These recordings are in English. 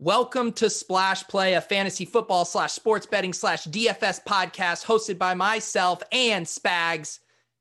Welcome to Splash Play, a fantasy football slash sports betting slash DFS podcast hosted by myself and Spags.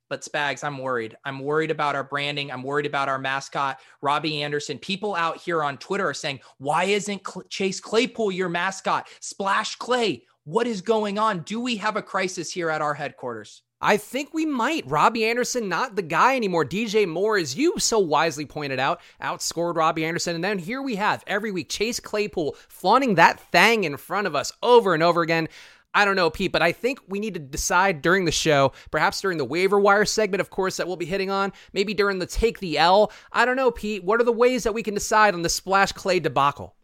But Spags, I'm worried. I'm worried about our branding. I'm worried about our mascot, Robbie Anderson. People out here on Twitter are saying, why isn't Chase Claypool your mascot? Splash Clay. What is going on? Do we have a crisis here at our headquarters? I think we might. Robbie Anderson, not the guy anymore. DJ Moore, as you so wisely pointed out, outscored Robbie Anderson. And then here we have every week Chase Claypool flaunting that thing in front of us over and over again. I don't know, Pete, but I think we need to decide during the show, perhaps during the waiver wire segment, of course, that we'll be hitting on, maybe during the take the L. I don't know, Pete. What are the ways that we can decide on the Splash Clay debacle?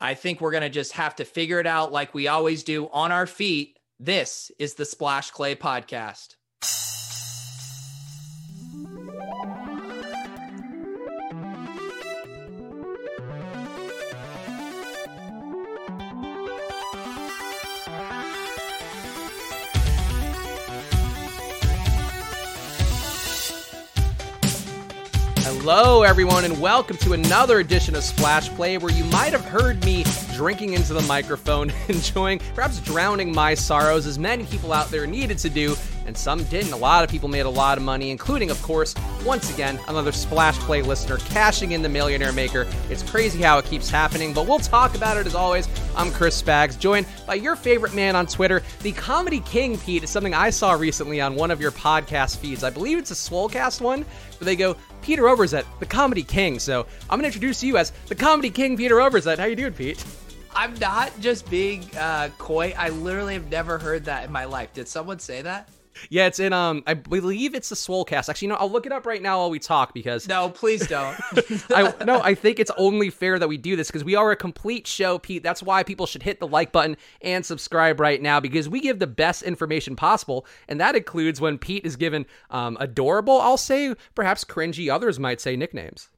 I think we're going to just have to figure it out like we always do on our feet this is the Splash Clay Podcast. Hello, everyone, and welcome to another edition of Splash Play, where you might have heard me drinking into the microphone, enjoying, perhaps drowning my sorrows, as many people out there needed to do, and some didn't. A lot of people made a lot of money, including, of course, once again, another Splash Play listener cashing in the Millionaire Maker. It's crazy how it keeps happening, but we'll talk about it as always. I'm Chris Spags, joined by your favorite man on Twitter, the Comedy King, Pete. Is something I saw recently on one of your podcast feeds. I believe it's a Swolecast one, where they go, Peter Overzet, the Comedy King. So I'm gonna introduce you as the Comedy King, Peter Overzet. How you doing, Pete? I'm not just being uh, coy. I literally have never heard that in my life. Did someone say that? Yeah, it's in um I believe it's the Swolecast. Actually, no, I'll look it up right now while we talk because No, please don't. I no, I think it's only fair that we do this because we are a complete show, Pete. That's why people should hit the like button and subscribe right now because we give the best information possible, and that includes when Pete is given um adorable, I'll say perhaps cringy, others might say nicknames.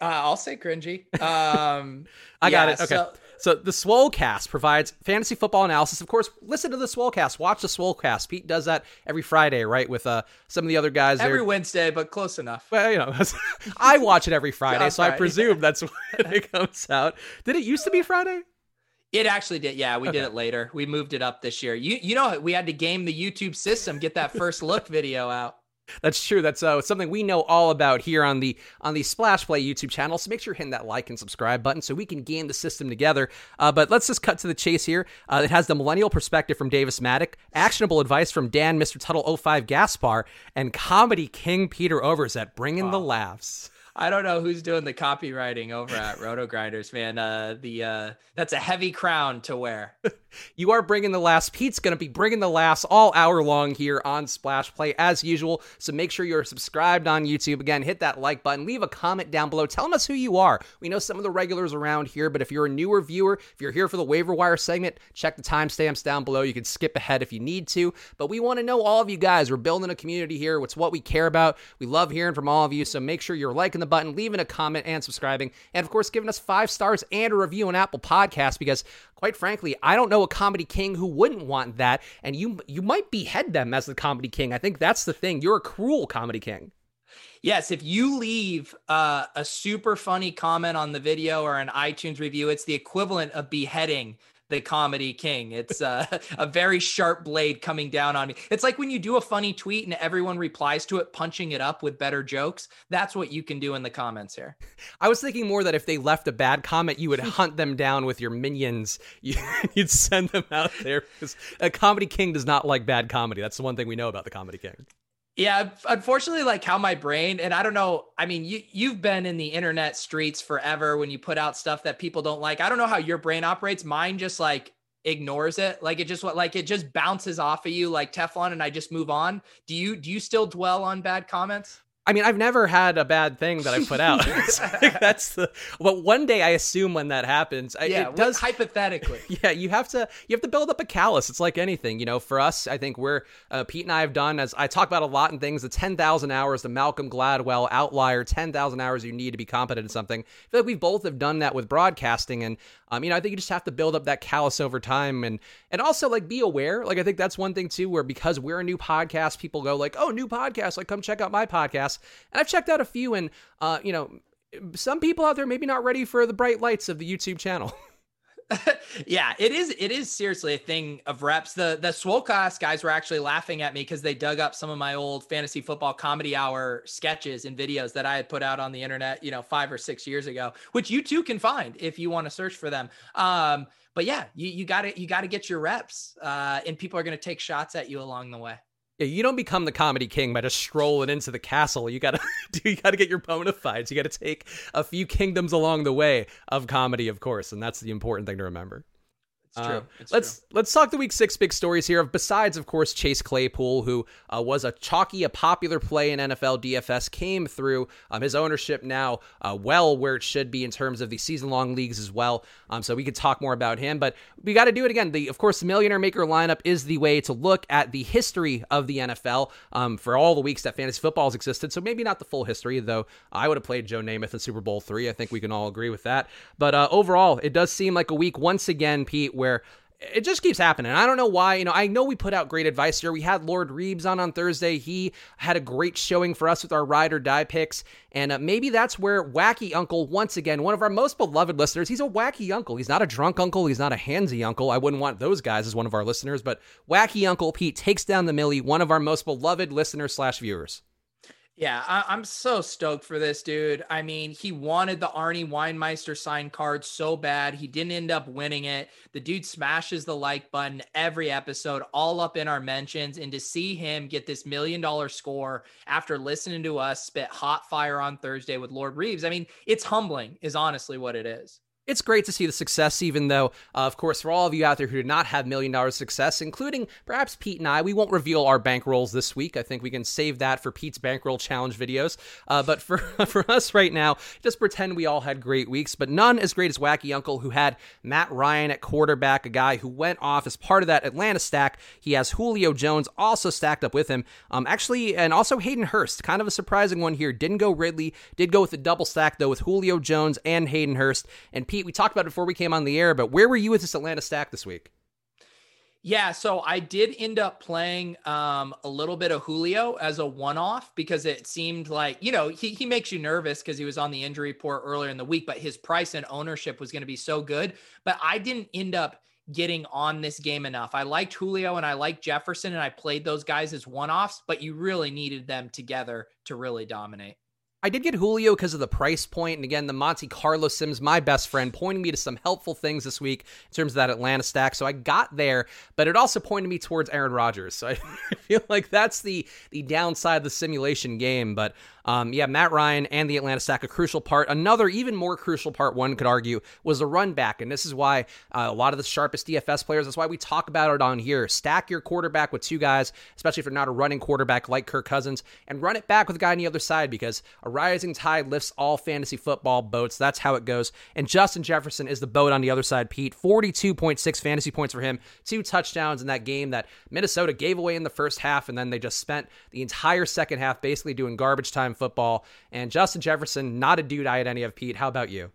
Uh, I'll say cringy. Um, I yeah, got it. Okay. So, so the Swolecast provides fantasy football analysis. Of course, listen to the Swolecast. Watch the Swolecast. Pete does that every Friday, right? With uh, some of the other guys. Every there. Wednesday, but close enough. Well, you know, I watch it every Friday, so I presume that's when it comes out. Did it used to be Friday? It actually did. Yeah, we okay. did it later. We moved it up this year. You you know we had to game the YouTube system, get that first look video out. That's true. That's uh, something we know all about here on the on the Splash Play YouTube channel. So make sure you're hitting that like and subscribe button so we can game the system together. Uh, but let's just cut to the chase here. Uh, it has the millennial perspective from Davis Mattek, actionable advice from Dan, Mr. Tuttle 05 Gaspar, and comedy king Peter Overzet, bringing oh. the laughs. I don't know who's doing the copywriting over at Roto Grinders, man. Uh, the uh, that's a heavy crown to wear. you are bringing the last. Pete's going to be bringing the last all hour long here on Splash Play as usual. So make sure you're subscribed on YouTube. Again, hit that like button. Leave a comment down below. Tell us who you are. We know some of the regulars around here, but if you're a newer viewer, if you're here for the waiver wire segment, check the timestamps down below. You can skip ahead if you need to. But we want to know all of you guys. We're building a community here. It's what we care about. We love hearing from all of you. So make sure you're liking the the button, leaving a comment and subscribing, and of course, giving us five stars and a review on Apple Podcasts because, quite frankly, I don't know a comedy king who wouldn't want that, and you you might behead them as the comedy king. I think that's the thing. You're a cruel comedy king. Yes, if you leave uh, a super funny comment on the video or an iTunes review, it's the equivalent of beheading the comedy king. It's uh, a very sharp blade coming down on me. It's like when you do a funny tweet and everyone replies to it, punching it up with better jokes. That's what you can do in the comments here. I was thinking more that if they left a bad comment, you would hunt them down with your minions. You'd send them out there because a comedy king does not like bad comedy. That's the one thing we know about the comedy king. Yeah, unfortunately, like how my brain and I don't know. I mean, you you've been in the internet streets forever when you put out stuff that people don't like. I don't know how your brain operates. Mine just like ignores it. Like it just what like it just bounces off of you like Teflon, and I just move on. Do you do you still dwell on bad comments? I mean, I've never had a bad thing that I put out. that's the. But one day, I assume when that happens, yeah, it does hypothetically. Yeah, you have to you have to build up a callus. It's like anything, you know. For us, I think we're uh, Pete and I have done as I talk about a lot in things. The ten thousand hours, the Malcolm Gladwell outlier, ten thousand hours you need to be competent in something. I feel like we both have done that with broadcasting, and um, you know, I think you just have to build up that callus over time, and and also like be aware. Like I think that's one thing too, where because we're a new podcast, people go like, "Oh, new podcast! Like come check out my podcast." And I've checked out a few, and uh, you know, some people out there maybe not ready for the bright lights of the YouTube channel. yeah, it is. It is seriously a thing of reps. The the Swolecast guys were actually laughing at me because they dug up some of my old fantasy football comedy hour sketches and videos that I had put out on the internet, you know, five or six years ago, which you too can find if you want to search for them. Um, but yeah, you you got to you got to get your reps, uh, and people are going to take shots at you along the way. Yeah, you don't become the comedy king by just strolling into the castle. You gotta. You gotta get your bona fides. You gotta take a few kingdoms along the way of comedy, of course, and that's the important thing to remember. It's true. Uh, it's let's true. let's talk the week six big stories here. Besides, of course, Chase Claypool, who uh, was a chalky, a popular play in NFL DFS, came through. Um, his ownership now uh, well where it should be in terms of the season long leagues as well. Um, so we could talk more about him, but we got to do it again. The of course, the Millionaire Maker lineup is the way to look at the history of the NFL um, for all the weeks that fantasy football has existed. So maybe not the full history, though. I would have played Joe Namath in Super Bowl three. I think we can all agree with that. But uh, overall, it does seem like a week once again, Pete, where it just keeps happening. I don't know why. You know, I know we put out great advice here. We had Lord Reeves on on Thursday. He had a great showing for us with our ride or die picks. And uh, maybe that's where Wacky Uncle, once again, one of our most beloved listeners, he's a wacky uncle. He's not a drunk uncle. He's not a handsy uncle. I wouldn't want those guys as one of our listeners. But Wacky Uncle Pete takes down the Millie, one of our most beloved listeners slash viewers. Yeah, I- am so stoked for this dude. I mean, he wanted the Arnie Weinmeister signed card so bad. He didn't end up winning it. The dude smashes the like button every episode, all up in our mentions. And to see him get this million dollar score after listening to us spit hot fire on Thursday with Lord Reeves, I mean, it's humbling, is honestly what it is it's great to see the success, even though, uh, of course, for all of you out there who did not have million dollar success, including perhaps Pete and I, we won't reveal our bankrolls this week. I think we can save that for Pete's bankroll challenge videos. Uh, but for for us right now, just pretend we all had great weeks, but none as great as Wacky Uncle, who had Matt Ryan at quarterback, a guy who went off as part of that Atlanta stack. He has Julio Jones also stacked up with him, um, actually, and also Hayden Hurst, kind of a surprising one here. Didn't go Ridley, did go with the double stack though with Julio Jones and Hayden Hurst, and Pete Pete, we talked about it before we came on the air, but where were you with this Atlanta stack this week? Yeah, so I did end up playing um, a little bit of Julio as a one-off because it seemed like you know he he makes you nervous because he was on the injury report earlier in the week, but his price and ownership was going to be so good. But I didn't end up getting on this game enough. I liked Julio and I liked Jefferson, and I played those guys as one-offs, but you really needed them together to really dominate. I did get Julio because of the price point, and again, the Monte Carlo Sims, my best friend, pointing me to some helpful things this week in terms of that Atlanta stack. So I got there, but it also pointed me towards Aaron Rodgers. So I feel like that's the the downside of the simulation game. But um, yeah, Matt Ryan and the Atlanta stack, a crucial part. Another, even more crucial part, one could argue, was the run back. And this is why uh, a lot of the sharpest DFS players, that's why we talk about it on here. Stack your quarterback with two guys, especially if you're not a running quarterback like Kirk Cousins, and run it back with a guy on the other side because a rising tide lifts all fantasy football boats. That's how it goes. And Justin Jefferson is the boat on the other side, Pete. 42.6 fantasy points for him, two touchdowns in that game that Minnesota gave away in the first half, and then they just spent the entire second half basically doing garbage time football. And Justin Jefferson, not a dude I had any of, Pete. How about you?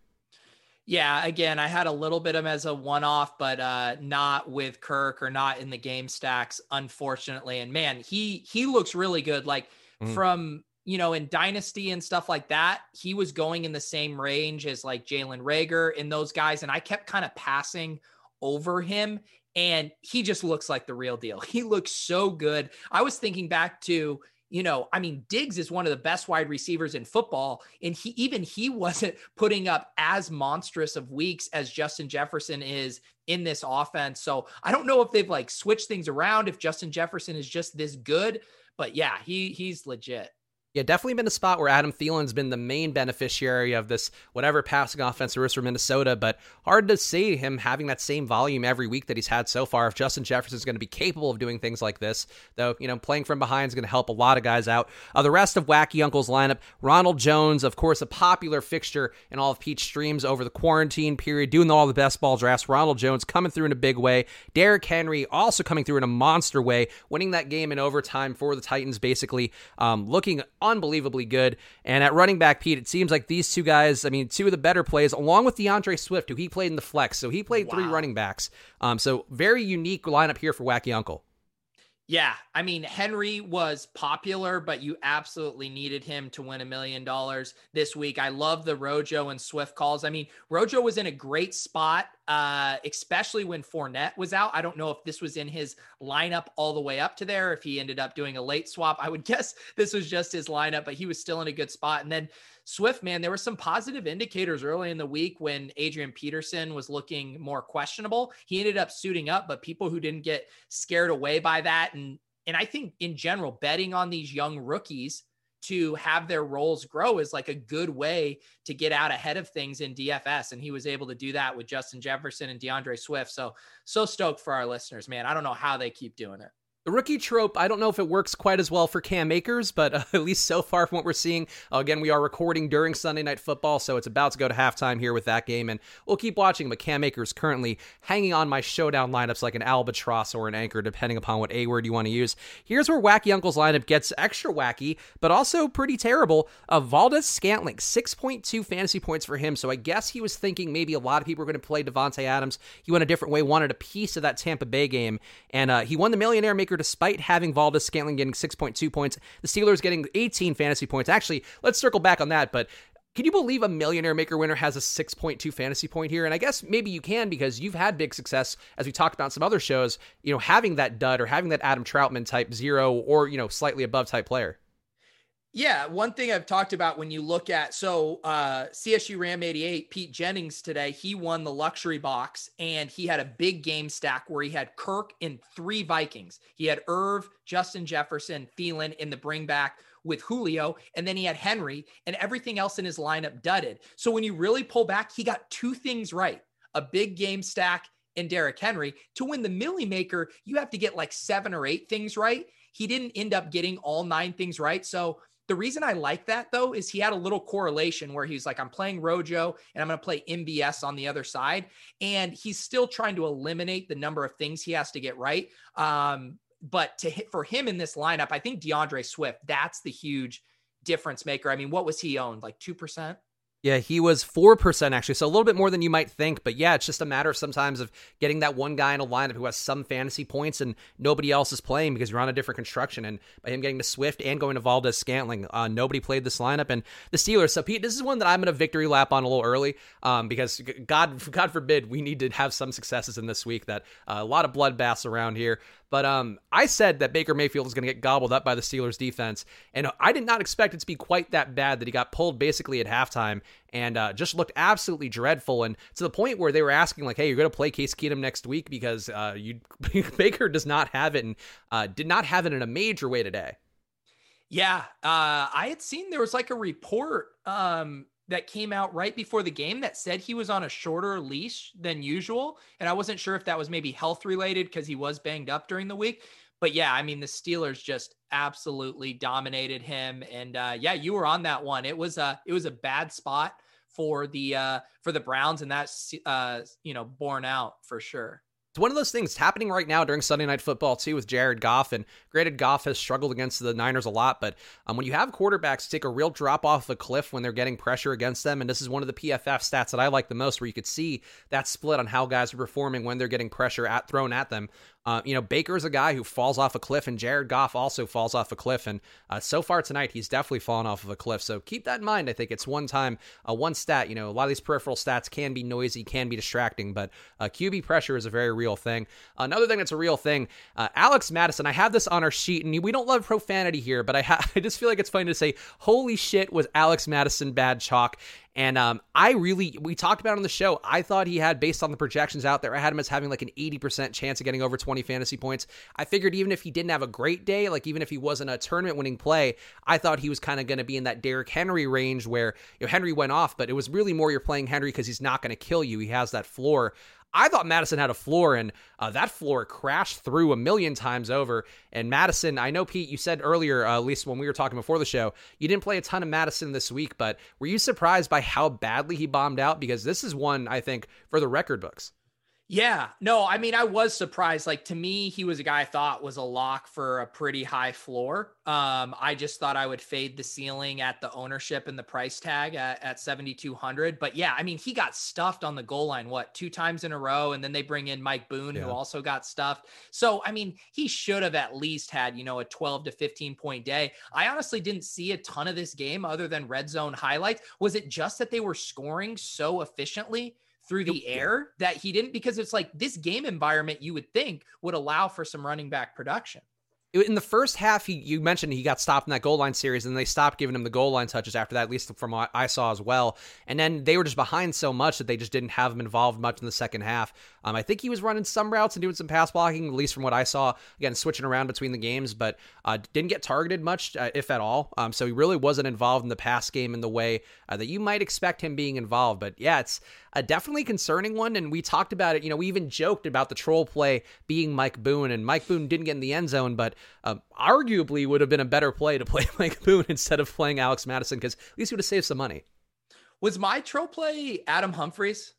Yeah, again, I had a little bit of him as a one off, but uh, not with Kirk or not in the game stacks, unfortunately. And man, he he looks really good. Like mm. from you know, in Dynasty and stuff like that, he was going in the same range as like Jalen Reagor and those guys. And I kept kind of passing over him. And he just looks like the real deal. He looks so good. I was thinking back to you know, I mean, Diggs is one of the best wide receivers in football, and he even he wasn't putting up as monstrous of weeks as Justin Jefferson is in this offense. So I don't know if they've like switched things around, if Justin Jefferson is just this good, but yeah, he he's legit. Yeah, definitely been a spot where Adam Thielen's been the main beneficiary of this whatever passing offense there is for Minnesota, but hard to see him having that same volume every week that he's had so far. If Justin Jefferson is going to be capable of doing things like this, though, you know, playing from behind is going to help a lot of guys out. Uh, the rest of Wacky Uncle's lineup, Ronald Jones, of course, a popular fixture in all of Pete's streams over the quarantine period, doing all the best ball drafts. Ronald Jones coming through in a big way. Derrick Henry also coming through in a monster way, winning that game in overtime for the Titans, basically um, looking unbelievably good. And at running back, Pete, it seems like these two guys, I mean, two of the better plays, along with D'Andre Swift, who he played in the flex. So he played wow. three running backs. Um, so very unique lineup here for Wacky Uncle. Yeah, I mean Henry was popular, but you absolutely needed him to win a million dollars this week. I love the Rojo and Swift calls. I mean, Rojo was in a great spot, uh, especially when Fournette was out. I don't know if this was in his lineup all the way up to there, if he ended up doing a late swap. I would guess this was just his lineup, but he was still in a good spot. And then Swift, man, there were some positive indicators early in the week when Adrian Peterson was looking more questionable. He ended up suiting up, but people who didn't get scared away by that and and I think in general, betting on these young rookies to have their roles grow is like a good way to get out ahead of things in DFS. And he was able to do that with Justin Jefferson and D'Andre Swift. So, so stoked for our listeners, man. I don't know how they keep doing it. The rookie trope, I don't know if it works quite as well for Cam Akers, but uh, at least so far from what we're seeing, again, we are recording during Sunday Night Football, so it's about to go to halftime here with that game, and we'll keep watching. But Cam Akers currently hanging on my showdown lineups like an albatross or an anchor, depending upon what A word you want to use. Here's where Wacky Uncle's lineup gets extra wacky, but also pretty terrible. Uh, Valdes Scantling, 6.2 fantasy points for him, so I guess he was thinking maybe a lot of people were going to play Davante Adams. He went a different way, wanted a piece of that Tampa Bay game, and uh, he won the Millionaire Maker despite having Valdes Scantling getting 6.2 points, the Steelers getting 18 fantasy points. Actually, let's circle back on that, but can you believe a millionaire maker winner has a 6.2 fantasy point here? And I guess maybe you can because you've had big success, as we talked about some other shows, you know, having that dud or having that Adam Trautman type zero or, you know, slightly above type player. Yeah, one thing I've talked about when you look at so uh, CSU Ram 88, Pete Jennings today, he won the luxury box and he had a big game stack where he had Kirk in three Vikings. He had Irv, Justin Jefferson, Thielen in the bring back with Julio, and then he had Henry, and everything else in his lineup dudded. So when you really pull back, he got two things right a big game stack and Derrick Henry. To win the Millie Maker, you have to get like seven or eight things right. He didn't end up getting all nine things right. So the reason I like that though is he had a little correlation where he's like, I'm playing Rojo and I'm going to play MBS on the other side. And he's still trying to eliminate the number of things he has to get right. Um, but to hit for him in this lineup, I think D'Andre Swift, that's the huge difference maker. I mean, what was he owned? Like 2%? Yeah, he was 4% actually, so a little bit more than you might think. But yeah, it's just a matter of sometimes of getting that one guy in a lineup who has some fantasy points and nobody else is playing because you're on a different construction. And by him getting to Swift and going to Valdes Scantling, uh, nobody played this lineup. And the Steelers, so Pete, this is one that I'm going to victory lap on a little early um, because God, God forbid we need to have some successes in this week that uh, a lot of bloodbaths around here. But um, I said that Baker Mayfield was going to get gobbled up by the Steelers defense, and I did not expect it to be quite that bad that he got pulled basically at halftime and uh, just looked absolutely dreadful. And to the point where they were asking, like, "Hey, you're going to play Case Keenum next week because uh, you Baker does not have it and uh, did not have it in a major way today." Yeah, uh, I had seen there was like a report um, that came out right before the game that said he was on a shorter leash than usual. And I wasn't sure if that was maybe health related because he was banged up during the week. But yeah, I mean, the Steelers just absolutely dominated him. And uh, yeah, you were on that one. It was a it was a bad spot for the uh, for the Browns, and that's uh, you know borne out for sure. It's one of those things happening right now during Sunday Night Football too with Jared Goff. And granted, Goff has struggled against the Niners a lot, but um, when you have quarterbacks take a real drop off a cliff when they're getting pressure against them, and this is one of the PFF stats that I like the most, where you could see that split on how guys are performing when they're getting pressure at thrown at them. Uh, you know, Baker's a guy who falls off a cliff, and Jared Goff also falls off a cliff. And uh, so far tonight, he's definitely fallen off of a cliff. So keep that in mind. I think it's one time, uh, one stat. You know, a lot of these peripheral stats can be noisy, can be distracting, but uh, QB pressure is a very real thing. Another thing that's a real thing, uh, Alex Mattison, I have this on our sheet, and we don't love profanity here, but I, ha- I just feel like it's funny to say, "Holy shit!" Was Alex Mattison bad chalk? And um, I really, we talked about on the show, I thought he had, based on the projections out there, I had him as having like an 80% chance of getting over 20 fantasy points. I figured even if he didn't have a great day, like even if he wasn't a tournament winning play, I thought he was kind of going to be in that Derrick Henry range where you know, Henry went off, but it was really more you're playing Henry because he's not going to kill you. He has that floor. I thought Mattison had a floor, and uh, that floor crashed through a million times over. And Mattison, I know, Pete, you said earlier, uh, at least when we were talking before the show, you didn't play a ton of Mattison this week, but were you surprised by how badly he bombed out? Because this is one, I think, for the record books. Yeah, no, I mean, I was surprised. Like to me, he was a guy I thought was a lock for a pretty high floor. Um, I just thought I would fade the ceiling at the ownership and the price tag at, at 7,200. But yeah, I mean, he got stuffed on the goal line, what, two times in a row. And then they bring in Mike Boone, yeah. who also got stuffed. So, I mean, he should have at least had, you know, a 12 to 15 point day. I honestly didn't see a ton of this game other than red zone highlights. Was it just that they were scoring so efficiently? Through the air that he didn't because it's like this game environment you would think would allow for some running back production in the first half, he you mentioned he got stopped in that goal line series, and they stopped giving him the goal line touches after that, at least from what I saw as well. And then they were just behind so much that they just didn't have him involved much in the second half. Um, I think he was running some routes and doing some pass blocking, at least from what I saw. Again, switching around between the games, but uh, didn't get targeted much, uh, if at all. Um, so he really wasn't involved in the pass game in the way uh, that you might expect him being involved. But yeah, it's a definitely concerning one. And we talked about it. You know, we even joked about the troll play being Mike Boone, and Mike Boone didn't get in the end zone, but um, arguably would have been a better play to play Mike Boone instead of playing Alex Mattison because at least he would have saved some money. Was my troll play Adam Humphries?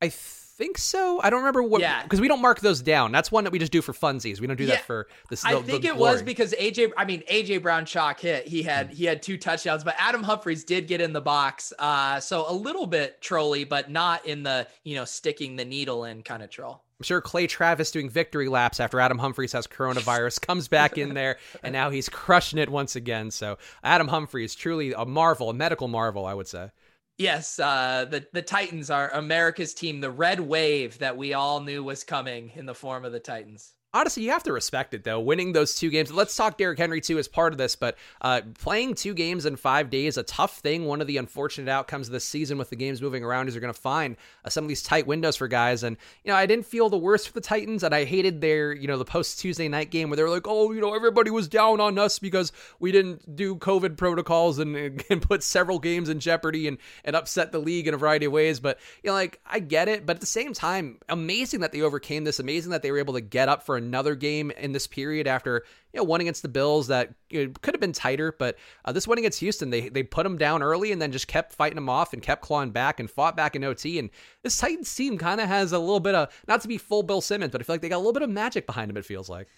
I think so. I don't remember what. Yeah, because we don't mark those down. That's one that we just do for funsies. We don't do yeah, that for this. I think it glory. was because AJ. I mean, AJ Brown chalk hit. He had mm. he had two touchdowns, but Adam Humphries did get in the box. Uh, so a little bit trolly, but not in the you know sticking the needle in kind of troll. I'm sure Clay Travis doing victory laps after Adam Humphries has coronavirus comes back in there, and now he's crushing it once again. So Adam Humphries truly a marvel, a medical marvel, I would say. Yes, uh, the the Titans are America's team, the red wave that we all knew was coming in the form of the Titans honestly, you have to respect it though. Winning those two games. Let's talk Derrick Henry too as part of this, but uh, playing two games in five days a tough thing. One of the unfortunate outcomes of this season with the games moving around is you're going to find uh, some of these tight windows for guys. And you know, I didn't feel the worst for the Titans, and I hated their you know the post Tuesday night game where they were like, oh, you know, everybody was down on us because we didn't do COVID protocols and, and put several games in jeopardy and and upset the league in a variety of ways. But you know, like I get it, but at the same time, amazing that they overcame this. Amazing that they were able to get up for another game in this period after you know one against the Bills that you know, could have been tighter, but uh, this one against Houston they they put them down early and then just kept fighting them off and kept clawing back and fought back in OT. And this Titans team kind of has a little bit of not to be full Bill Simmons, but I feel like they got a little bit of magic behind them. It feels like.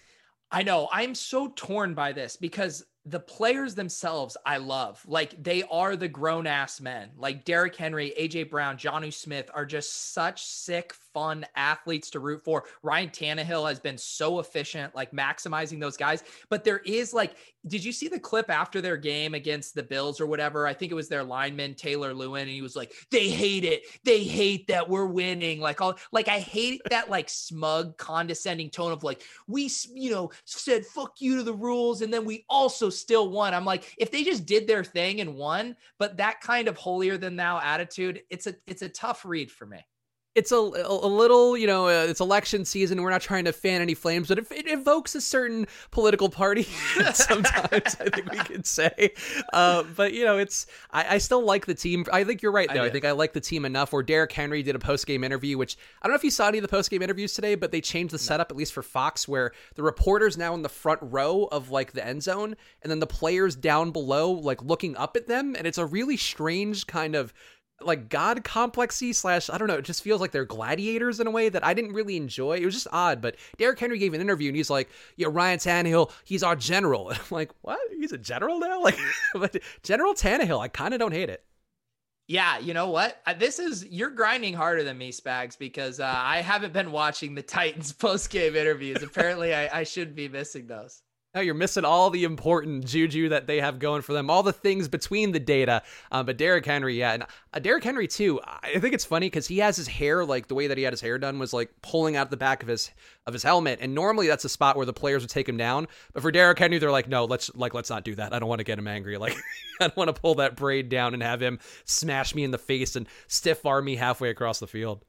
I know. I'm so torn by this because the players themselves I love. Like they are the grown ass men. Like Derrick Henry, AJ Brown, Jonnu Smith are just such sick, fun athletes to root for. Ryan Tannehill has been so efficient, like maximizing those guys. But there is like, did you see the clip after their game against the Bills or whatever? I think it was their lineman Taylor Lewan, and he was like, "They hate it. They hate that we're winning." Like all, like I hate that like smug, condescending tone of like we, you know, said fuck you to the rules, and then we also still won. I'm like, if they just did their thing and won, but that kind of holier than thou attitude, it's a it's a tough read for me it's a, a, little, you know, uh, it's election season. We're not trying to fan any flames, but it, it evokes a certain political party. sometimes I think we could say, uh, but you know, it's I, I, still like the team. I think you're right though. I, I, think I like the team enough. Where Derrick Henry did a post game interview, which I don't know if you saw any of the post game interviews today, but they changed the setup at least for Fox, where the reporters now in the front row of like the end zone, and then the players down below, like looking up at them, and it's a really strange kind of like god complexy slash I don't know. It just feels like they're gladiators in a way that I didn't really enjoy. It was just odd. But Derrick Henry gave an interview and he's like, "Yeah, Ryan Tannehill, he's our general." And I'm like, "What? He's a general now?" Like, but General Tannehill, I kind of don't hate it. Yeah, you know what? This is you're grinding harder than me, Spags, because uh, I haven't been watching the Titans post game interviews. Apparently, I, I should be missing those. No, you're missing all the important juju that they have going for them, all the things between the data. Um, but Derrick Henry, yeah, and uh, Derrick Henry too. I think it's funny because he has his hair like the way that he had his hair done was like pulling out the back of his of his helmet, and normally that's a spot where the players would take him down. But for Derrick Henry, they're like, no, let's like let's not do that. I don't want to get him angry. Like I don't want to pull that braid down and have him smash me in the face and stiff arm me halfway across the field.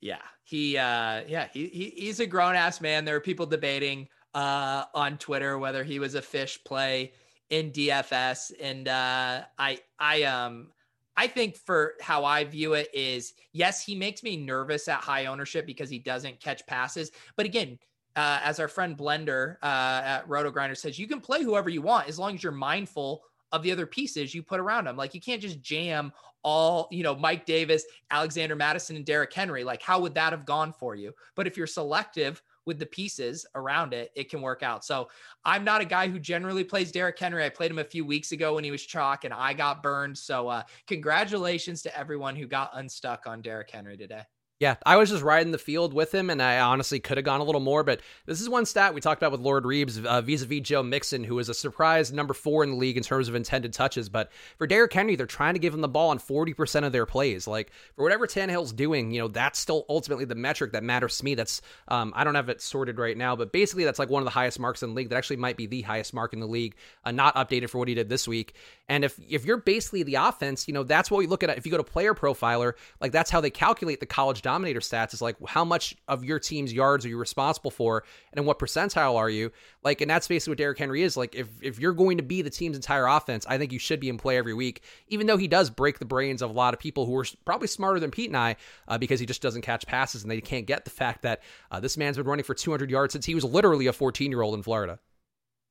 Yeah, he, uh, yeah, he, he he's a grown ass man. There are people debating uh, on Twitter whether he was a fish play in DFS, and uh, I I um I think for how I view it is yes, he makes me nervous at high ownership because he doesn't catch passes, but again. Uh, as our friend Blender uh, at Roto Grinder says, you can play whoever you want as long as you're mindful of the other pieces you put around him. Like you can't just jam all, you know, Mike Davis, Alexander Mattison, and Derrick Henry. Like, how would that have gone for you? But if you're selective with the pieces around it, it can work out. So I'm not a guy who generally plays Derrick Henry. I played him a few weeks ago when he was chalk and I got burned. So uh, congratulations to everyone who got unstuck on Derrick Henry today. Yeah, I was just riding the field with him, and I honestly could have gone a little more. But this is one stat we talked about with Lord Reeves uh, vis-a-vis Joe Mixon, who is a surprise number four in the league in terms of intended touches. But for Derrick Henry, they're trying to give him the ball on forty percent of their plays. Like for whatever Tannehill's doing, you know, that's still ultimately the metric that matters to me. That's um, I don't have it sorted right now, but basically that's like one of the highest marks in the league. That actually might be the highest mark in the league, uh, not updated for what he did this week. And if if you're basically the offense, you know, that's what we look at. If you go to Player Profiler, like that's how they calculate the college dominator stats. Is like how much of your team's yards are you responsible for, and what percentile are you? Like, and that's basically what Derrick Henry is. Like, if if you're going to be the team's entire offense, I think you should be in play every week. Even though he does break the brains of a lot of people who are probably smarter than Pete and I, uh, because he just doesn't catch passes, and they can't get the fact that uh, this man's been running for 200 yards since he was literally a 14 year old in Florida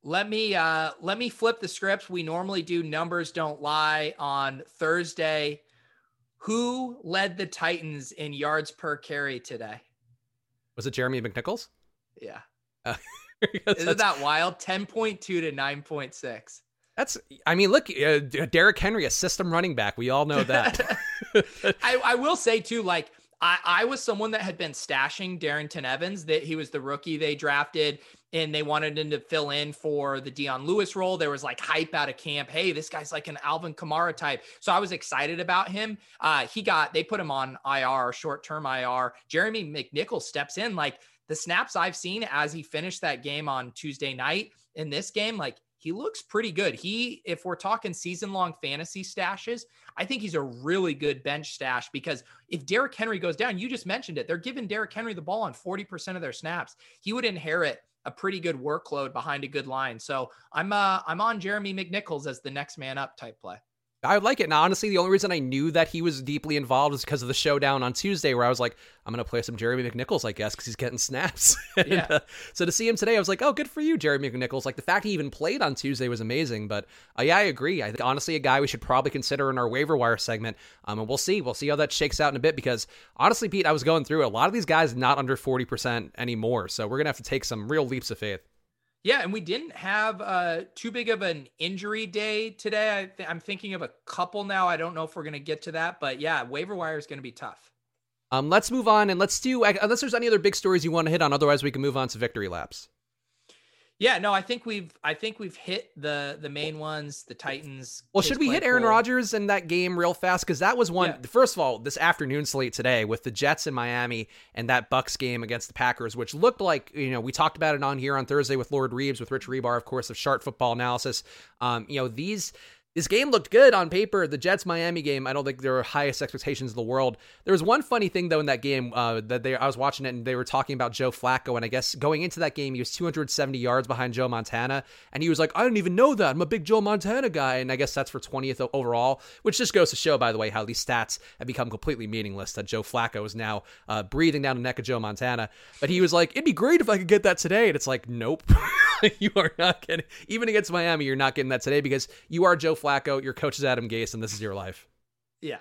let me uh let me flip the script we normally do numbers don't lie on thursday who led the titans in yards per carry today? Was it jeremy mcnichols? Yeah. Uh, isn't that wild? 10.2 to 9.6 that's, I mean, look, uh, Derrick Henry, a system running back. We all know that. I, I will say, too, like, I, I was someone that had been stashing Darrynton Evans, that he was the rookie they drafted and they wanted him to fill in for the Dion Lewis role. There was like hype out of camp. Hey, this guy's like an Alvin Kamara type. So I was excited about him. Uh, he got, they put him on IR, short term IR. Jeremy McNichol steps in like the snaps I've seen as he finished that game on Tuesday night in this game, like he looks pretty good. He, if we're talking season long fantasy stashes, I think he's a really good bench stash because if Derrick Henry goes down, you just mentioned it, they're giving Derrick Henry the ball on 40% of their snaps. He would inherit a pretty good workload behind a good line. So I'm uh I'm on Jeremy McNichols as the next man up type play. I like it. And honestly, the only reason I knew that he was deeply involved was because of the showdown on Tuesday, where I was like, I'm going to play some Jeremy McNichols, I guess, because he's getting snaps. and, yeah. Uh, so to see him today, I was like, oh, good for you, Jeremy McNichols. Like the fact he even played on Tuesday was amazing. But uh, yeah, I agree. I think honestly, a guy we should probably consider in our waiver wire segment. Um, and we'll see. We'll see how that shakes out in a bit because honestly, Pete, I was going through it. A lot of these guys not under 40% anymore. So we're going to have to take some real leaps of faith. Yeah, and we didn't have uh, too big of an injury day today. I th- I'm thinking of a couple now. I don't know if we're going to get to that, but yeah, waiver wire is going to be tough. Um, let's move on and let's do unless there's any other big stories you want to hit on. Otherwise, we can move on to victory laps. Yeah, no, I think we've I think we've hit the the main ones, the Titans. Well, should we hit Aaron Rodgers in that game real fast because that was one. Yeah. First of all, this afternoon slate today with the Jets in Miami and that Bucs game against the Packers, which looked like you know we talked about it on here on Thursday with Lord Reeves with Rich Hribar, of course, of Sharp Football Analysis. Um, you know these this game looked good on paper. The Jets Miami game, I don't think there were highest expectations in the world. There was one funny thing though in that game uh, that they I was watching it and they were talking about Joe Flacco and I guess going into that game he was 270 yards behind Joe Montana and he was like I didn't even know that I'm a big Joe Montana guy and I guess that's for 20th overall, which just goes to show by the way how these stats have become completely meaningless. That Joe Flacco is now uh, breathing down the neck of Joe Montana, but he was like it'd be great if I could get that today and it's like nope, you are not getting even against Miami you're not getting that today because you are Joe. Flacco, your coach is Adam Gase, and this is your life. Yeah.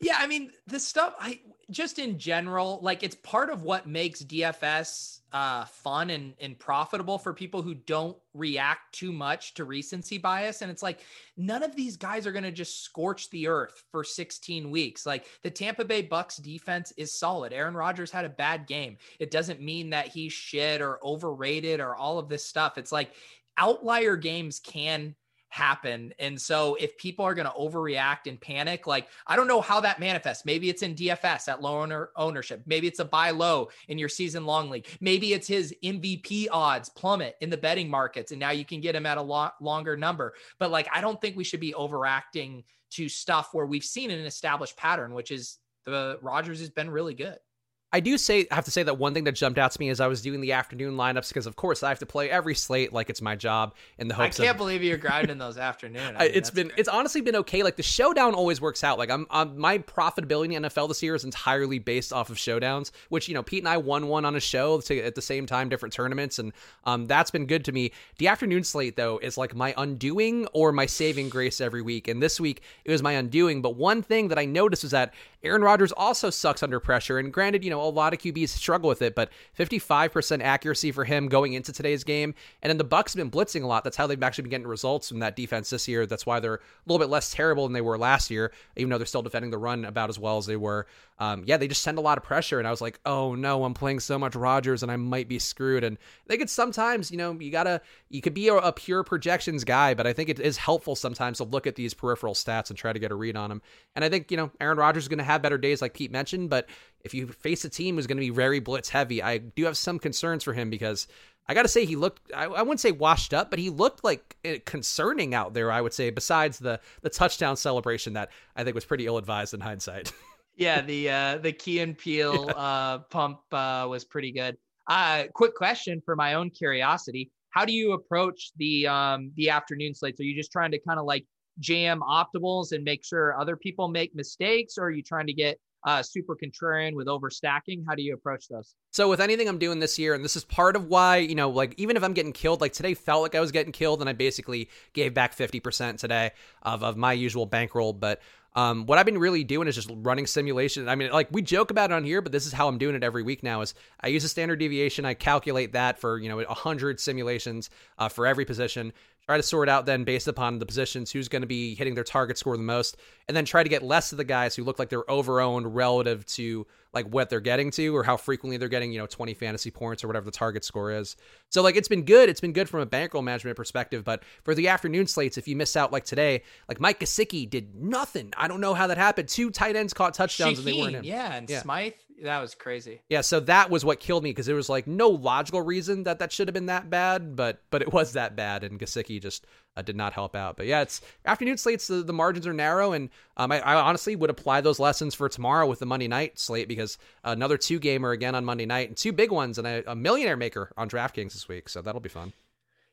Yeah, I mean, the stuff I just in general, like it's part of what makes DFS uh fun and and profitable for people who don't react too much to recency bias and it's like none of these guys are going to just scorch the earth for 16 weeks. Like the Tampa Bay Bucs defense is solid. Aaron Rodgers had a bad game. It doesn't mean that he's shit or overrated or all of this stuff. It's like outlier games can happen. And so if people are going to overreact and panic, like I don't know how that manifests. Maybe it's in DFS at low owner ownership. Maybe it's a buy low in your season long league. Maybe it's his MVP odds plummet in the betting markets and now you can get him at a lot longer number. But like I don't think we should be overacting to stuff where we've seen an established pattern, which is the Rodgers has been really good. I do say I have to say that one thing that jumped out to me as I was doing the afternoon lineups because of course I have to play every slate like it's my job in the hopes. I can't of, believe you're grinding those afternoon. I mean, it's been great. it's honestly been okay. Like the showdown always works out. Like I'm, I'm my profitability in NFL this year is entirely based off of showdowns, which you know Pete and I won one on a show to, at the same time, different tournaments, and um that's been good to me. The afternoon slate though is like my undoing or my saving grace every week, and this week it was my undoing. But one thing that I noticed was that Aaron Rodgers also sucks under pressure, and granted, you know a lot of QBs struggle with it, but 55% accuracy for him going into today's game. And then the Bucs have been blitzing a lot. That's how they've actually been getting results from that defense this year. That's why they're a little bit less terrible than they were last year, even though they're still defending the run about as well as they were. Um, yeah, they just send a lot of pressure, and I was like, oh no, I'm playing so much Rodgers, and I might be screwed. And they could sometimes, you know, you gotta, you could be a, a pure projections guy, but I think it is helpful sometimes to look at these peripheral stats and try to get a read on them. And I think you know, Aaron Rodgers is going to have better days, like Pete mentioned, but if you face a team who's going to be very blitz heavy, I do have some concerns for him because I got to say he looked I, I, wouldn't say washed up, but he looked like eh, concerning out there, I would say, besides the the touchdown celebration that I think was pretty ill advised in hindsight. yeah, the uh the Key and Peele yeah. uh pump uh was pretty good. Uh quick question for my own curiosity. How do you approach the um the afternoon slates? Are you just trying to kind of like jam optimals and make sure other people make mistakes or are you trying to get uh, super contrarian with overstacking? How do you approach those? So with anything I'm doing this year, and this is part of why, you know, like even if I'm getting killed, like today felt like I was getting killed, and I basically gave back 50% today of, of my usual bankroll. But um, what I've been really doing is just running simulation. I mean, like we joke about it on here, but this is how I'm doing it every week now. Is I use a standard deviation, I calculate that for you know hundred simulations uh, for every position, try to sort out then based upon the positions who's going to be hitting their target score the most and then try to get less of the guys who look like they're overowned relative to like what they're getting to or how frequently they're getting you know 20 fantasy points or whatever the target score is. So like it's been good. It's been good from a bankroll management perspective but for the afternoon slates if you miss out like today like mike Gesicki did nothing. I don't know how that happened. Two tight ends caught touchdowns Shaheen, and they weren't him yeah and yeah. smythe that was crazy. Yeah, so that was what killed me because there was like no logical reason that that should have been that bad, but but it was that bad, and Gesicki just uh, did not help out. But yeah, it's afternoon slates. The, the margins are narrow, and um, I, I, honestly would apply those lessons for tomorrow with the Monday night slate because another two gamer again on Monday night and two big ones and a, a millionaire maker on DraftKings this week. So that'll be fun.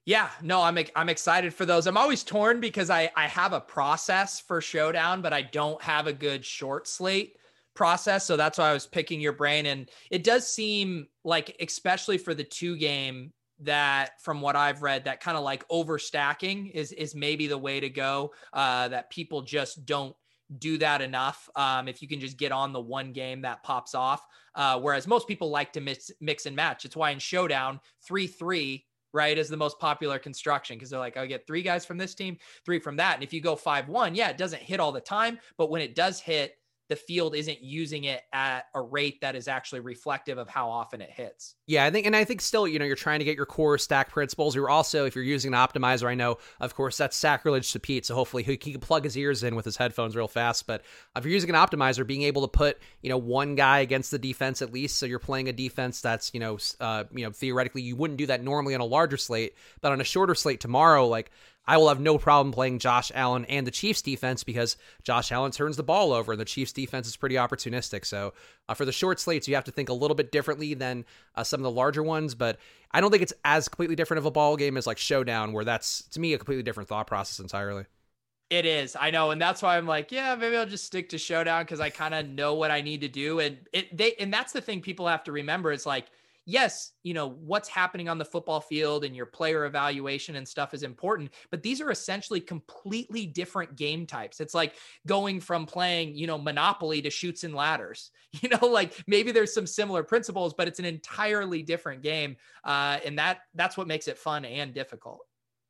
Yeah, no, I'm I'm excited for those. I'm always torn because I I have a process for Showdown, but I don't have a good short slate process. So that's why I was picking your brain. And it does seem like, especially for the two game, that from what I've read, that kind of like overstacking is is maybe the way to go. Uh, that people just don't do that enough. Um, if you can just get on the one game that pops off, uh, whereas most people like to mix mix and match. It's why in Showdown three three right is the most popular construction because they're like i get three guys from this team three from that and if you go 5-1 yeah it doesn't hit all the time but when it does hit the field isn't using it at a rate that is actually reflective of how often it hits. Yeah, I think, and I think still, you know, you're trying to get your core stack principles. You're also, if you're using an optimizer, I know, of course, that's sacrilege to Pete. So hopefully he, can plug his ears in with his headphones real fast. But if you're using an optimizer, being able to put, you know, one guy against the defense at least, so you're playing a defense that's, you know, uh, you know, theoretically you wouldn't do that normally on a larger slate, but on a shorter slate tomorrow, like I will have no problem playing Josh Allen and the Chiefs defense because Josh Allen turns the ball over and the Chiefs defense is pretty opportunistic. So uh, for the short slates, you have to think a little bit differently than uh, some of the larger ones. But I don't think it's as completely different of a ball game as like Showdown, where that's to me a completely different thought process entirely. It is. I know, and that's why I'm like, yeah, maybe I'll just stick to Showdown because I kind of know what I need to do. And it they and that's the thing people have to remember. It's like yes, you know, what's happening on the football field and your player evaluation and stuff is important, but these are essentially completely different game types. It's like going from playing, you know, Monopoly to Chutes and Ladders. You know, like maybe there's some similar principles, but it's an entirely different game. Uh, and that that's what makes it fun and difficult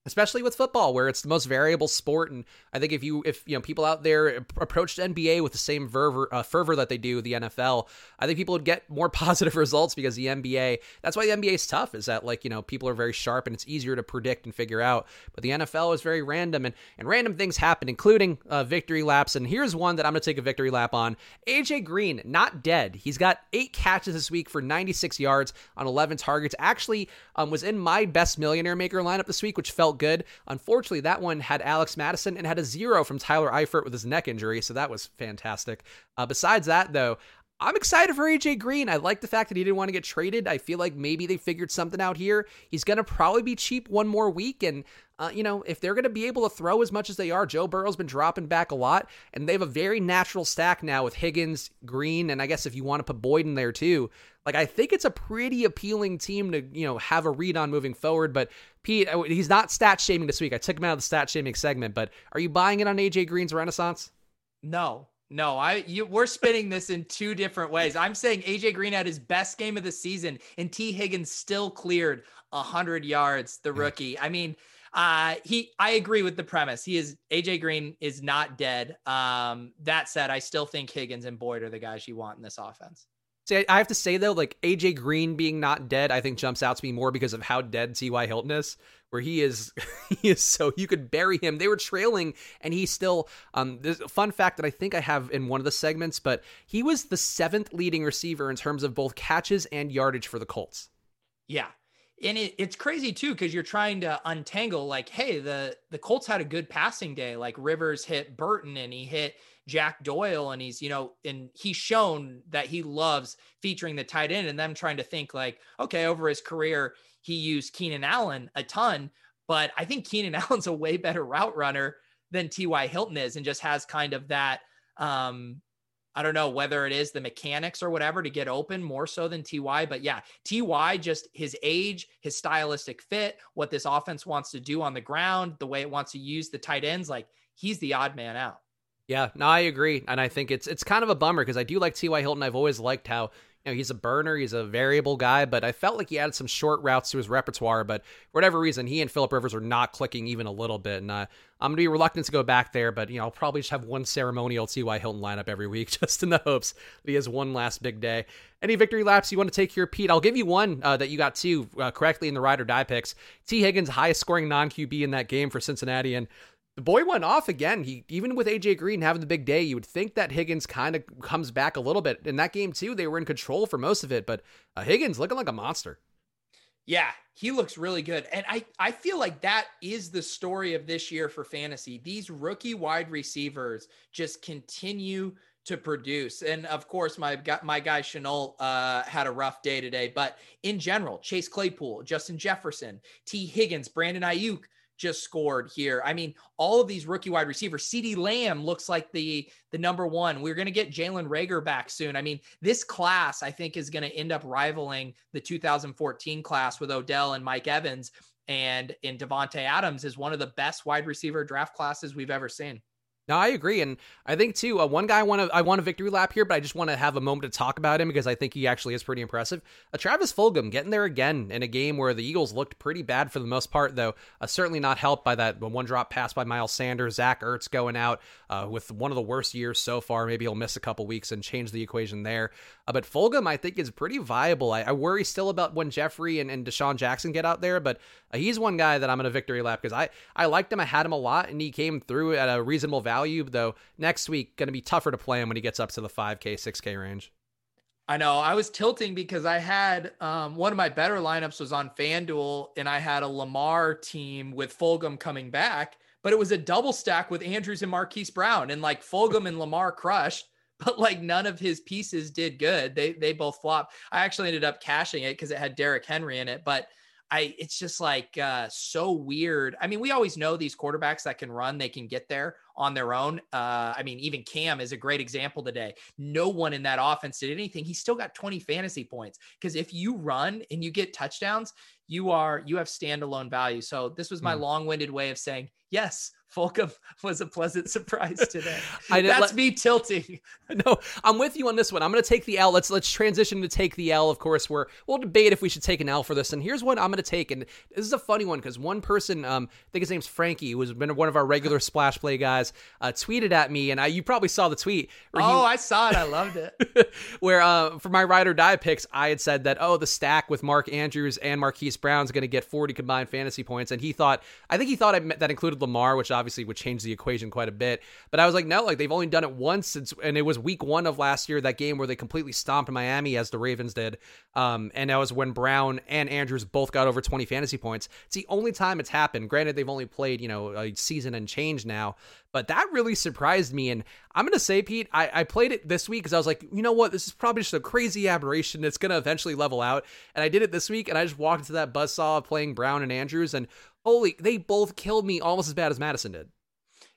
especially with football where it's the most variable sport. And i think if you if you know people out there approached nba with the same fervor, uh, fervor that they do the nfl i think people would get more positive results because the nba that's why the nba is tough is that like you know people are very sharp and it's easier to predict and figure out. But the nfl is very random and and random things happen including uh, victory laps and here's one that i'm to take a victory lap on. Aj green not dead. He's got eight catches this week for 96 yards on 11 targets. Actually um, was in my best millionaire maker lineup this week which felt felt good. Unfortunately, that one had Alex Mattison and had a zero from Tyler Eifert with his neck injury, so that was fantastic. Uh, besides that, though, I'm excited for AJ Green. I like the fact that he didn't want to get traded. I feel like maybe they figured something out here. He's going to probably be cheap one more week. And, uh, you know, if they're going to be able to throw as much as they are, Joe Burrow's been dropping back a lot. And they have a very natural stack now with Higgins, Green, and I guess if you want to put Boyd in there too. Like, I think it's a pretty appealing team to, you know, have a read on moving forward. But Pete, he's not stat shaming this week. I took him out of the stat shaming segment. But are you buying it on AJ Green's renaissance? No, no, I you, we're spinning this in two different ways. I'm saying AJ Green had his best game of the season, and Tee Higgins still cleared hundred yards. The rookie. I mean, uh, he. I agree with the premise. He is AJ Green is not dead. Um, that said, I still think Higgins and Boyd are the guys you want in this offense. See, I have to say though, like AJ Green being not dead, I think jumps out to me more because of how dead T.Y. Hilton is where he is he is so you could bury him. They were trailing and he still um there's a fun fact that I think I have in one of the segments, but he was the seventh leading receiver in terms of both catches and yardage for the Colts. Yeah. And it, it's crazy too because you're trying to untangle like, hey, the the Colts had a good passing day. Like Rivers hit Burton and he hit Jack Doyle, and he's you know, and he's shown that he loves featuring the tight end. And them trying to think like, okay, over his career, he used Keenan Allen a ton, but I think Keenan Allen's a way better route runner than T.Y. Hilton is and just has kind of that um I don't know whether it is the mechanics or whatever to get open more so than TY, but yeah, TY just his age, his stylistic fit, what this offense wants to do on the ground, the way it wants to use the tight ends, like he's the odd man out. Yeah, no, I agree, and I think it's it's kind of a bummer because I do like T.Y. Hilton. I've always liked how you know, he's a burner, he's a variable guy, but I felt like he added some short routes to his repertoire. But for whatever reason, he and Philip Rivers are not clicking even a little bit. And uh, I'm going to be reluctant to go back there, but, you know, I'll probably just have one ceremonial T.Y. Hilton lineup every week just in the hopes that he has one last big day. Any victory laps you want to take here, Pete? I'll give you one uh, that you got two uh, correctly in the ride or die picks. Tee Higgins highest scoring non QB in that game for Cincinnati. And the boy went off again. He even with AJ Green having the big day, you would think that Higgins kind of comes back a little bit. In that game too, they were in control for most of it, but uh, Higgins looking like a monster. Yeah, he looks really good. And I I feel like that is the story of this year for fantasy. These rookie wide receivers just continue to produce. And of course, my my guy Shenault uh, had a rough day today. But in general, Chase Claypool, Justin Jefferson, Tee Higgins, Brandon Aiyuk, just scored here. I mean, all of these rookie wide receivers. CeeDee Lamb looks like the the number one. We're going to get Jalen Reagor back soon. I mean, this class I think is going to end up rivaling the 2014 class with Odell and Mike Evans and in Davante Adams is one of the best wide receiver draft classes we've ever seen. No, I agree, and I think too. Uh, one guy I want to I want a victory lap here, but I just want to have a moment to talk about him because I think he actually is pretty impressive. Uh, Travis Fulgham getting there again in a game where the Eagles looked pretty bad for the most part, though uh, certainly not helped by that one drop pass by Miles Sanders. Zach Ertz going out uh, with one of the worst years so far. Maybe he'll miss a couple weeks and change the equation there. Uh, but Fulgham, I think, is pretty viable. I, I, worry still about when Jeffery and, and DeSean Jackson get out there, but uh, he's one guy that I'm going to victory lap because I I liked him. I had him a lot, and he came through at a reasonable value value, though next week going to be tougher to play him when he gets up to the 5K, 6K range. I know. I was tilting because I had um, one of my better lineups was on FanDuel, and I had a Lamar team with Fulgham coming back, but it was a double stack with Andrews and Marquise Brown, and like Fulgham and Lamar crushed, but like none of his pieces did good. They they both flopped. I actually ended up cashing it because it had Derrick Henry in it, but I it's just like uh, so weird. I mean, we always know these quarterbacks that can run, they can get there on their own. Uh, I mean, even Cam is a great example today. No one in that offense did anything. He still got 20 fantasy points because if you run and you get touchdowns, you are you have standalone value. So this was my mm. long-winded way of saying yes. Fulgham was a pleasant surprise today. I That's let, me tilting. No, I'm with you on this one. I'm going to take the L. Let's let's transition to take the L. Of course, we're we'll debate if we should take an L for this. And here's what I'm going to take. And this is a funny one because one person, um, I think his name's Frankie, who's been one of our regular splash play guys, uh, tweeted at me, and I you probably saw the tweet. Oh, he, I saw it. I loved it. where uh, for my ride or die picks, I had said that oh, the stack with Mark Andrews and Marquise Brown's going to get 40 combined fantasy points, and he thought I think he thought I, that included Lamar, which obviously would change the equation quite a bit. But I was like, no, like they've only done it once since, and it was week one of last year, that game where they completely stomped Miami as the Ravens did. Um, and that was when Brown and Andrews both got over 20 fantasy points. It's the only time it's happened. Granted, they've only played, you know, a season and change now, but that really surprised me. And I'm going to say, Pete, I, I played it this week because I was like, you know what? This is probably just a crazy aberration. It's going to eventually level out. And I did it this week, and I just walked into that buzzsaw of playing Brown and Andrews, and holy, they both killed me almost as bad as Mattison did.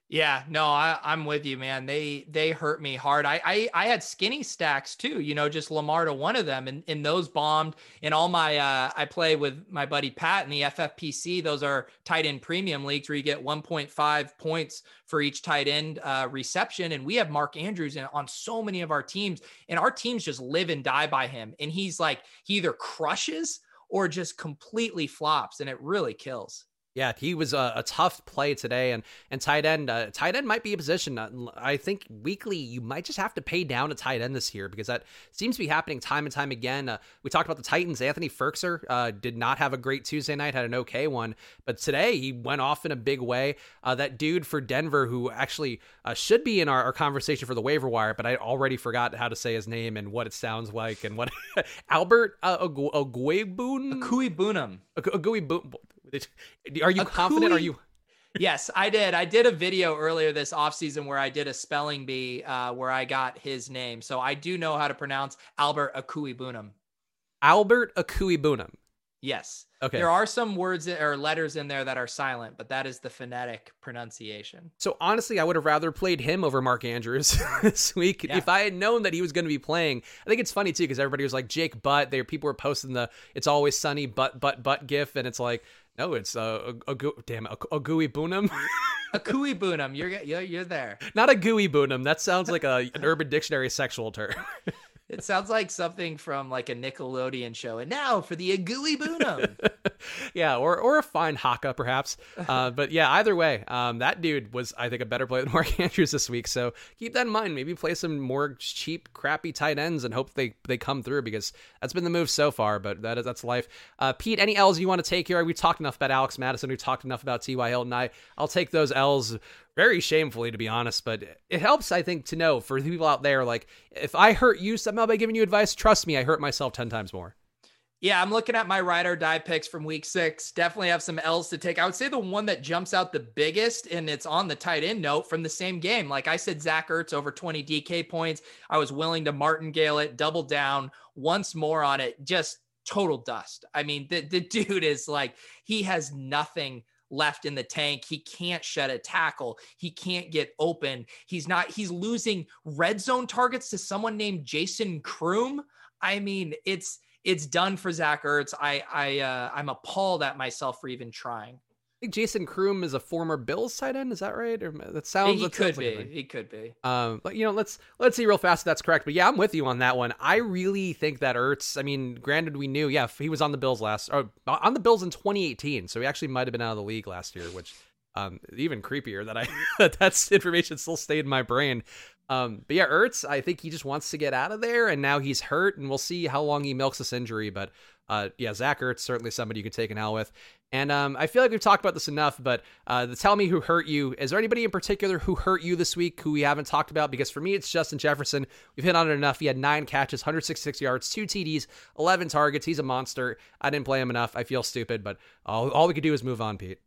Yeah, no, I, am with you, man. They they hurt me hard. I, I I had skinny stacks too, you know, just Lamar to one of them, and, and those bombed. And all my uh, I play with my buddy Pat in the FFPC. Those are tight end premium leagues where you get 1.5 points for each tight end uh, reception, and we have Mark Andrews in, on so many of our teams, and our teams just live and die by him. And he's like he either crushes or just completely flops, and it really kills. Yeah, he was a, a, tough play today, and and tight end, uh, tight end might be a position. Uh, I think weekly you might just have to pay down a tight end this year because that seems to be happening time and time again. Uh, we talked about the Titans. Anthony Firkser uh, did not have a great Tuesday night, had an okay one, but today he went off in a big way. Uh, that dude for Denver who actually uh, should be in our, our, conversation for the waiver wire, but I already forgot how to say his name and what it sounds like and what Albert uh, Okwuegbunam. Okwuegbunam. Okwuegbunam. Are you confident? Are you? yes, I did. I did a video earlier this offseason where I did a spelling bee uh, where I got his name. So I do know how to pronounce Albert Okwuegbunam. Albert Okwuegbunam. Yes. Okay. There are some words or letters in there that are silent, but that is the phonetic pronunciation. So honestly, I would have rather played him over Mark Andrews this week yeah. if I had known that he was going to be playing. I think it's funny too because everybody was like Jake Butt. There, people were posting the "It's always sunny butt butt butt" gif, and it's like, no, it's uh, a, a, damn a, a gooey boonum. a gooey boonum. You're you're you're there. Not a gooey boonum. That sounds like a an Urban Dictionary sexual term. It sounds like something from like a Nickelodeon show. And now for the Agui Boonum. yeah, or or a fine Haka perhaps. Uh, but yeah, either way, um, that dude was I think a better player than Mark Andrews this week. So keep that in mind. Maybe play some more cheap, crappy tight ends and hope they they come through because that's been the move so far. But that is that's life. Uh, Pete, any L's you want to take here? We talked enough about Alex Mattison. We talked enough about T.Y. Hilton. I I'll take those L's very shamefully to be honest but it helps i think to know for the people out there like if i hurt you somehow by giving you advice. Trust me i hurt myself 10 times more. Yeah i'm looking at my ride or die picks from week six. Definitely have some l's to take. I would say the one that jumps out the biggest and it's on the tight end note from the same game. Like i said zach ertz over 20 dk points. I was willing to martingale it double down once more on it. Just total dust. I mean the, the dude is like he has nothing left in the tank. He can't shed a tackle. He can't get open. He's not, he's losing red zone targets to someone named Jason Croom. I mean, it's, it's done for Zach Ertz. I, I, uh, I'm appalled at myself for even trying think Jason Croom is a former Bills tight end. Is that right? Or that sounds. He that could sounds be. Like he could be. Um, but you know, let's let's see real fast if that's correct. But yeah, I'm with you on that one. I really think that Ertz. I mean, granted, we knew, yeah, he was on the Bills last, or on the Bills in 2018, so he actually might have been out of the league last year, which um even creepier that I that that's information still stayed in my brain. Um, but yeah, Ertz, I think he just wants to get out of there, and now he's hurt, and we'll see how long he milks this injury. But uh, yeah, Zach Ertz certainly somebody you could take an L with. And um, I feel like we've talked about this enough, but uh, the tell me who hurt you. Is there anybody in particular who hurt you this week who we haven't talked about? Because for me, it's Justin Jefferson. We've hit on it enough. He had nine catches, 166 yards, two TDs, 11 targets. He's a monster. I didn't play him enough. I feel stupid, but all, all we could do is move on, Pete.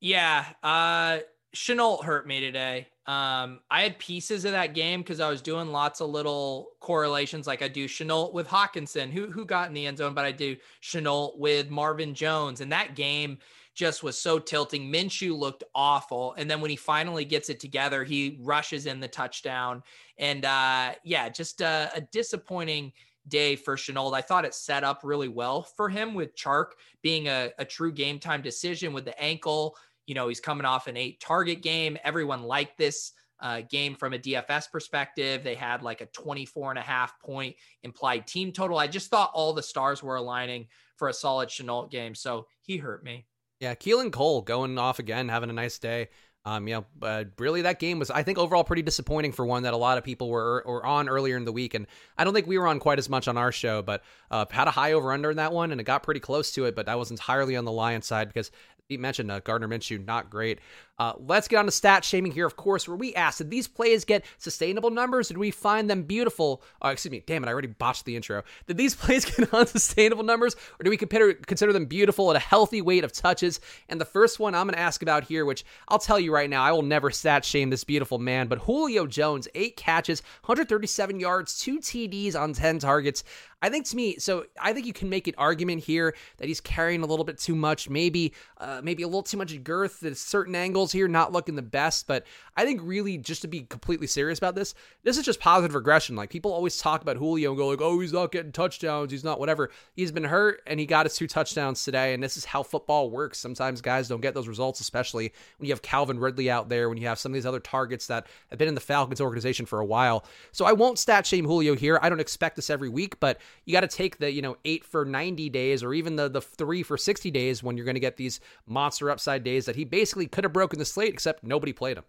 Yeah. Uh, Shenault hurt me today. Um, I had pieces of that game because I was doing lots of little correlations, like I do Shenault with Hockenson, who who got in the end zone, but I do Shenault with Marvin Jones, and that game just was so tilting. Minshew looked awful, and then when he finally gets it together, he rushes in the touchdown, and uh, yeah, just a, a disappointing day for Shenault. I thought it set up really well for him with Chark being a, a true game time decision with the ankle you know, he's coming off an eight target game. Everyone liked this uh, game from a DFS perspective. They had like a 24 and a half point implied team total. I just thought all the stars were aligning for a solid Shenault game. So he hurt me. Yeah, Keelan Cole going off again, having a nice day. Um, you know, but really that game was, I think, overall pretty disappointing for one that a lot of people were were on earlier in the week, and I don't think we were on quite as much on our show, but uh, had a high over under in that one, and it got pretty close to it, but I was entirely on the Lions side because you mentioned uh, Gardner Minshew, not great. Uh, let's get on to stat shaming here, of course, where we asked, did these plays get sustainable numbers? Did we find them beautiful? Oh, excuse me, damn it, I already botched the intro. Did these plays get unsustainable numbers, or do we consider, consider them beautiful at a healthy weight of touches? And the first one I'm going to ask about here, which I'll tell you right now, I will never stat shame this beautiful man, but Julio Jones, eight catches, 137 yards, two TDs on 10 targets. I think to me, so I think you can make an argument here that he's carrying a little bit too much, maybe, uh, maybe a little too much girth at a certain angles here, not looking the best. But I think really, just to be completely serious about this, this is just positive regression. Like people always talk about Julio and go like, "Oh, he's not getting touchdowns. He's not whatever." He's been hurt and he got his two touchdowns today. And this is how football works. Sometimes guys don't get those results, especially when you have Calvin Ridley out there, when you have some of these other targets that have been in the Falcons organization for a while. So I won't stat shame Julio here. I don't expect this every week, but you got to take the, you know, eight for 90 days or even the, the three for 60 days when you're going to get these monster upside days that he basically could have broken the slate, except nobody played him.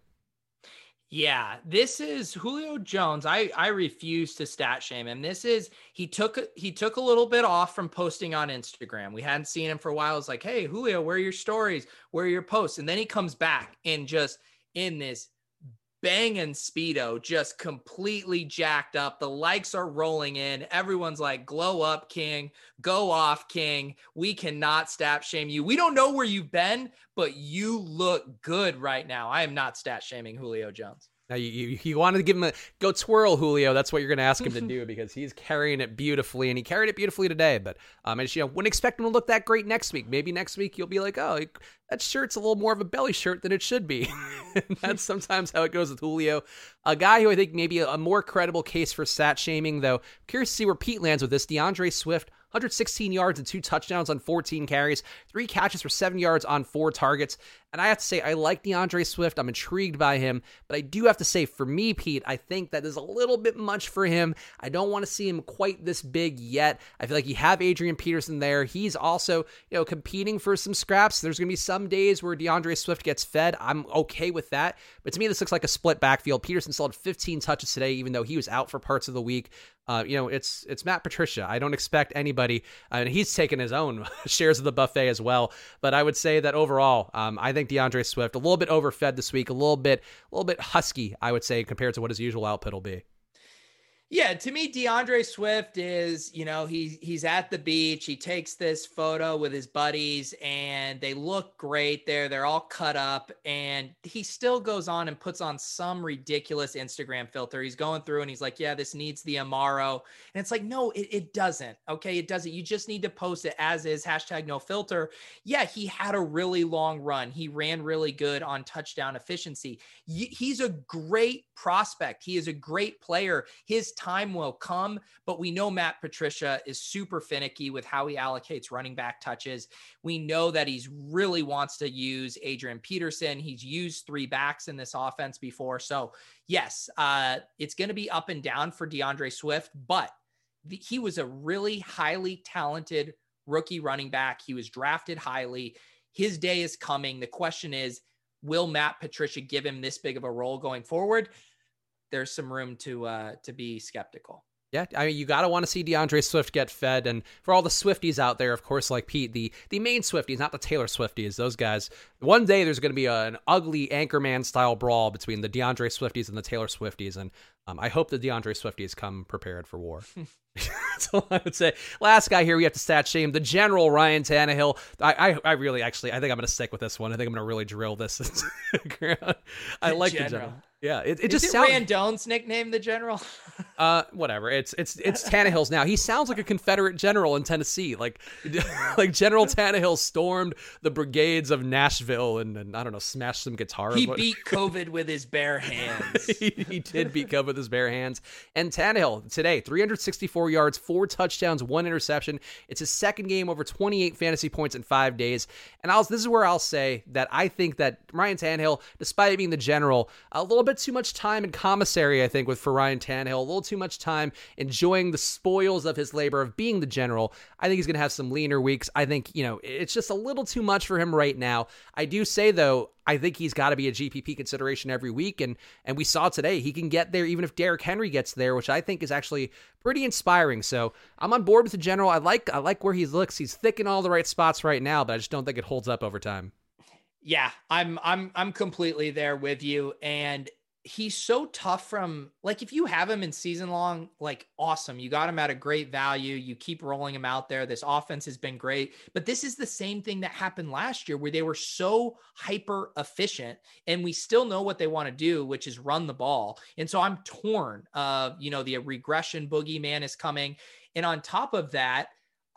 Yeah, this is Julio Jones. I I refuse to stat shame him. This is he took he took a little bit off from posting on Instagram. We hadn't seen him for a while. It's like, hey Julio, where are your stories? Where are your posts? And then he comes back and just in this banging speedo just completely jacked up. The likes are rolling in. Everyone's like glow up king. Go off king. We cannot stat shame you. We don't know where you've been but you look good right now. I am not stat shaming julio jones now you, you, you wanted to give him a go twirl Julio. That's what you're going to ask him to do because he's carrying it beautifully, and he carried it beautifully today. But um, I just you know wouldn't expect him to look that great next week. Maybe next week you'll be like, oh, that shirt's a little more of a belly shirt than it should be. that's sometimes how it goes with Julio. A guy who I think maybe a, a more credible case for sat shaming, though. curious to see where Pete lands with this. D'Andre Swift 116 yards and two touchdowns on 14 carries, three catches for seven yards on four targets. And I have to say, I like D'Andre Swift. I'm intrigued by him. But I do have to say, for me, Pete, I think that is a little bit much for him. I don't want to see him quite this big yet. I feel like you have Adrian Peterson there. He's also, you know, competing for some scraps. There's going to be some days where D'Andre Swift gets fed. I'm okay with that. But to me, this looks like a split backfield. Peterson still had 15 touches today, even though he was out for parts of the week. Uh, you know, it's it's Matt Patricia. I don't expect anybody, uh, and he's taken his own shares of the buffet as well. But I would say that overall, um, I think D'Andre Swift a little bit overfed this week, a little bit, a little bit husky, I would say, compared to what his usual output will be. Yeah, to me, D'Andre Swift is, you know, he's he's at the beach. He takes this photo with his buddies, and they look great there. They're all cut up, and he still goes on and puts on some ridiculous Instagram filter. He's going through and he's like, "Yeah, this needs the Amaro," and it's like, no, it, it doesn't. Okay, it doesn't. You just need to post it as is. Hashtag no filter. Yeah, he had a really long run. He ran really good on touchdown efficiency. He's a great prospect. He is a great player. His time will come, but we know Matt Patricia is super finicky with how he allocates running back touches. We know that he's really wants to use Adrian Peterson. He's used three backs in this offense before. So, yes, uh, it's going to be up and down for D'Andre Swift, but he was a really highly talented rookie running back. He was drafted highly. His day is coming. The question is, will Matt Patricia give him this big of a role going forward? There's some room to uh, to be skeptical. Yeah, I mean, you gotta want to see D'Andre Swift get fed, and for all the Swifties out there, of course, like Pete, the the main Swifties, not the Taylor Swifties, those guys. One day there's going to be a, an ugly Anchorman style brawl between the D'Andre Swifties and the Taylor Swifties, and um, I hope the D'Andre Swifties come prepared for war. That's all I would say. Last guy here, we have to stat shame the general Ryan Tannehill. I, I, I really actually, I think I'm going to stick with this one. I think I'm going to really drill this. I like general. the general. Yeah, it, it just it sounds. Randone's nickname the general. uh, whatever. It's it's it's Tannehill's now. He sounds like a Confederate general in Tennessee. Like like General Tannehill stormed the brigades of Nashville and, and I don't know, smashed some guitars. He beat COVID with his bare hands. he, he, did beat COVID with his bare hands. And Tannehill today, 364 yards, four touchdowns, one interception. It's his second game over 28 fantasy points in five days. And I'll this is where I'll say that I think that Ryan Tannehill, despite being the general, a little bit too much time in commissary, I think, with for Ryan Tannehill. A little too much time enjoying the spoils of his labor of being the general. I think he's going to have some leaner weeks. I think, you know, it's just a little too much for him right now. I do say, though, I think he's got to be a GPP consideration every week. And and we saw today he can get there even if Derrick Henry gets there, which I think is actually pretty inspiring. So I'm on board with the general. I like I like where he looks. He's thick in all the right spots right now, but I just don't think it holds up over time. Yeah, I'm I'm I'm completely there with you and he's so tough from like if you have him in season long like awesome. You got him at a great value. You keep rolling him out there. This offense has been great. But this is the same thing that happened last year where they were so hyper efficient and we still know what they want to do which is run the ball. And so i'm torn uh you know the regression boogeyman is coming. And on top of that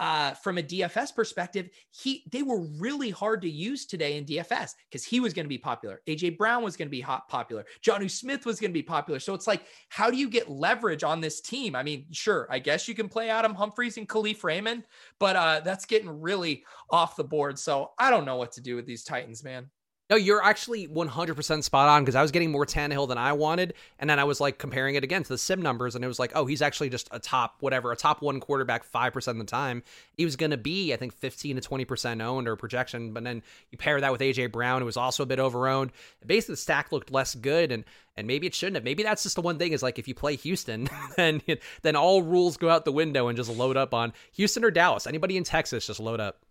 uh, from a DFS perspective, he they were really hard to use today in DFS because he was going to be popular. AJ Brown was going to be hot popular. Jonnu Smith was going to be popular. So it's like, how do you get leverage on this team? I mean, sure, I guess you can play Adam Humphries and Kalif Raymond, but uh, that's getting really off the board. So I don't know what to do with these Titans, man. No, you're actually 100% spot on because I was getting more Tannehill than I wanted. And then I was like comparing it again to the sim numbers, and it was like, oh, he's actually just a top, whatever, a top one quarterback 5% of the time. He was going to be, I think, 15 to 20% owned or projection. But then you pair that with AJ Brown, who was also a bit over owned. Basically, the stack looked less good. And and maybe it shouldn't have. Maybe that's just the one thing is like if you play Houston, then then all rules go out the window and just load up on Houston or Dallas. Anybody in Texas, just load up.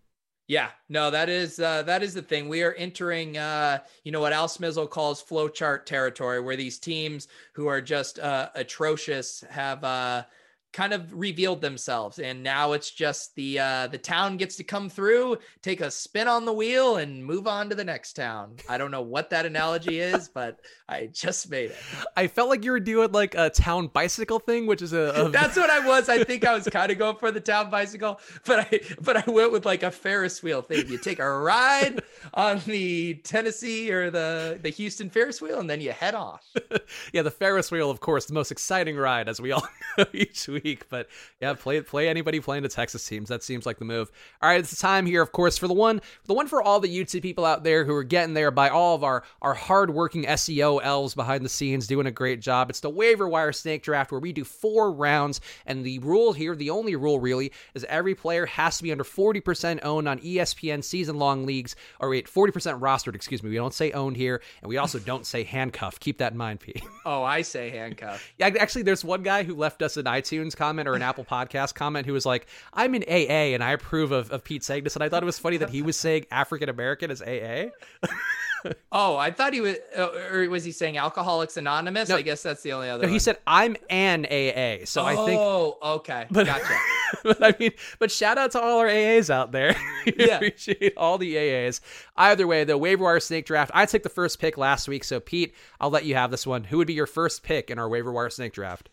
Yeah, no, that is uh, that is the thing. We are entering, uh, you know, what Al Smizzle calls flowchart territory, where these teams who are just uh, atrocious have uh, kind of revealed themselves. And now it's just the uh the town gets to come through take a spin on the wheel and move on to the next town. I don't know what that analogy is but i just made it. I felt like you were doing like a town bicycle thing which is a, a... that's what i was. I think i was kind of going for the town bicycle but i but i went with like a ferris wheel thing. You take a ride on the tennessee or the the houston ferris wheel and then you head off. Yeah the ferris wheel of course the most exciting ride as we all know each week week. But yeah, play play anybody playing the Texas teams. That seems like the move. All right, it's the time here, of course, for the one the one for all the YouTube people out there who are getting there by all of our our hardworking SEO elves behind the scenes doing a great job. It's the waiver wire snake draft where we do four rounds, and the rule here, the only rule really, is every player has to be under 40% owned on ESPN season long leagues, or wait, 40% rostered, excuse me. We don't say owned here, and we also don't say handcuffed. Keep that in mind, Pete. Oh, I say handcuffed. yeah, actually, there's one guy who left us an iTunes iTunes comment or an Apple Podcast comment who was like, "I'm in AA and I approve of, of Pete saying this," and I thought it was funny that he was saying African American as AA. oh, I thought he was, uh, or was he saying Alcoholics Anonymous? No, I guess that's the only other. No, one. he said I'm an AA. So oh, I think. Oh, okay, but, gotcha. but I mean, but shout out to all our AAs out there. yeah. appreciate all the AAs. Either way, the waiver wire snake draft. I took the first pick last week, so Pete, I'll let you have this one. Who would be your first pick in our waiver wire snake draft?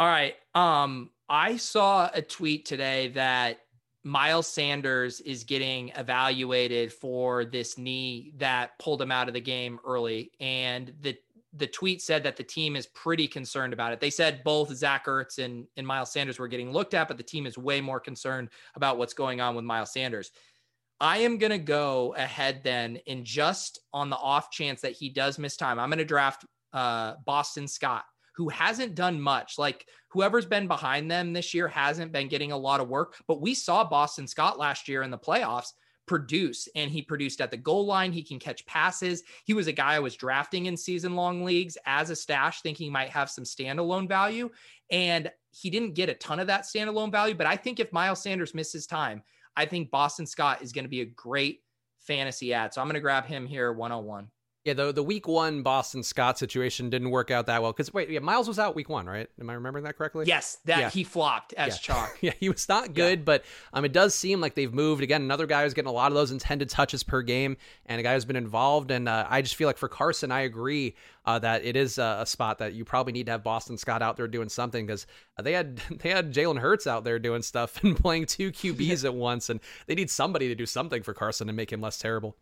All right. Um, I saw a tweet today that Miles Sanders is getting evaluated for this knee that pulled him out of the game early. And the the tweet said that the team is pretty concerned about it. They said both Zach Ertz and, and Miles Sanders were getting looked at, but the team is way more concerned about what's going on with Miles Sanders. I am going to go ahead then and just on the off chance that he does miss time, I'm going to draft uh, Boston Scott who hasn't done much. Like whoever's been behind them this year hasn't been getting a lot of work. But we saw Boston Scott last year in the playoffs produce and he produced at the goal line. He can catch passes. He was a guy I was drafting in season long leagues as a stash, thinking he might have some standalone value. And he didn't get a ton of that standalone value. But I think if Miles Sanders misses time, I think Boston Scott is going to be a great fantasy ad. So I'm going to grab him here 101. Yeah, the the week one Boston Scott situation didn't work out that well because wait, yeah, Miles was out week one, right? Am I remembering that correctly? Yes, that yeah. he flopped as yeah. chalk. yeah, he was not good, yeah. but um, it does seem like they've moved again. Another guy who's getting a lot of those intended touches per game, and a guy who's been involved. And uh, I just feel like for Carson, I agree uh, that it is a, a, spot that you probably need to have Boston Scott out there doing something because they had they had Jalen Hurts out there doing stuff and playing two QBs at once, and they need somebody to do something for Carson and make him less terrible.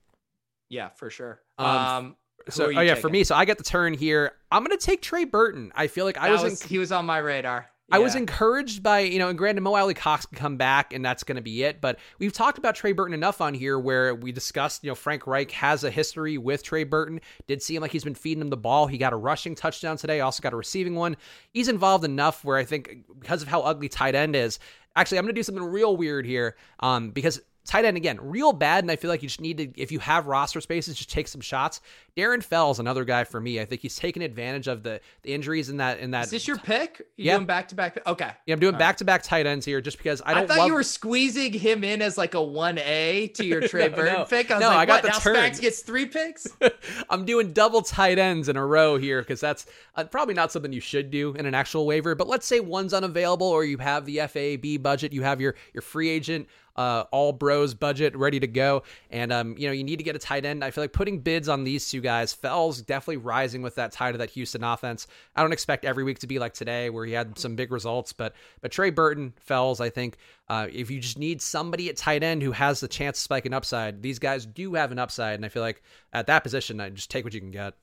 Yeah, for sure. Um, um so oh yeah, taking? for me, so I get the turn here. I'm gonna take Trey Burton. I feel like I was, was he was on my radar. Yeah. I was encouraged by, you know, and granted, Mo Alie-Cox can come back and that's going to be it. But we've talked about Trey Burton enough on here where we discussed, you know, Frank Reich has a history with Trey Burton. Did seem like he's been feeding him the ball. He got a rushing touchdown today, also got a receiving one. He's involved enough where I think because of how ugly tight end is, actually, I'm going to do something real weird here um, because tight end again, real bad. And I feel like you just need to, if you have roster spaces, just take some shots. Darren Fells, another guy for me. I think he's taken advantage of the, the injuries in that in that. Is this your pick? You Yeah. doing back to back? Okay. Yeah, I'm doing back to back tight ends here just because I don't. I thought love, you were squeezing him in as like a one A to your Trey No, Burton no. pick. I was No, like, I got what? the now turn. Spags gets three picks. I'm doing double tight ends in a row here because that's uh, probably not something you should do in an actual waiver. But let's say one's unavailable or you have the FAB budget, you have your your free agent uh, all bros budget ready to go, and um, you know you need to get a tight end. I feel like putting bids on these two guys. Fells definitely rising with that tight of that Houston offense. I don't expect every week to be like today where he had some big results, but but Trey Burton, Fells, I think uh, if you just need somebody at tight end who has the chance to spike an upside, these guys do have an upside, and I feel like at that position, I just take what you can get.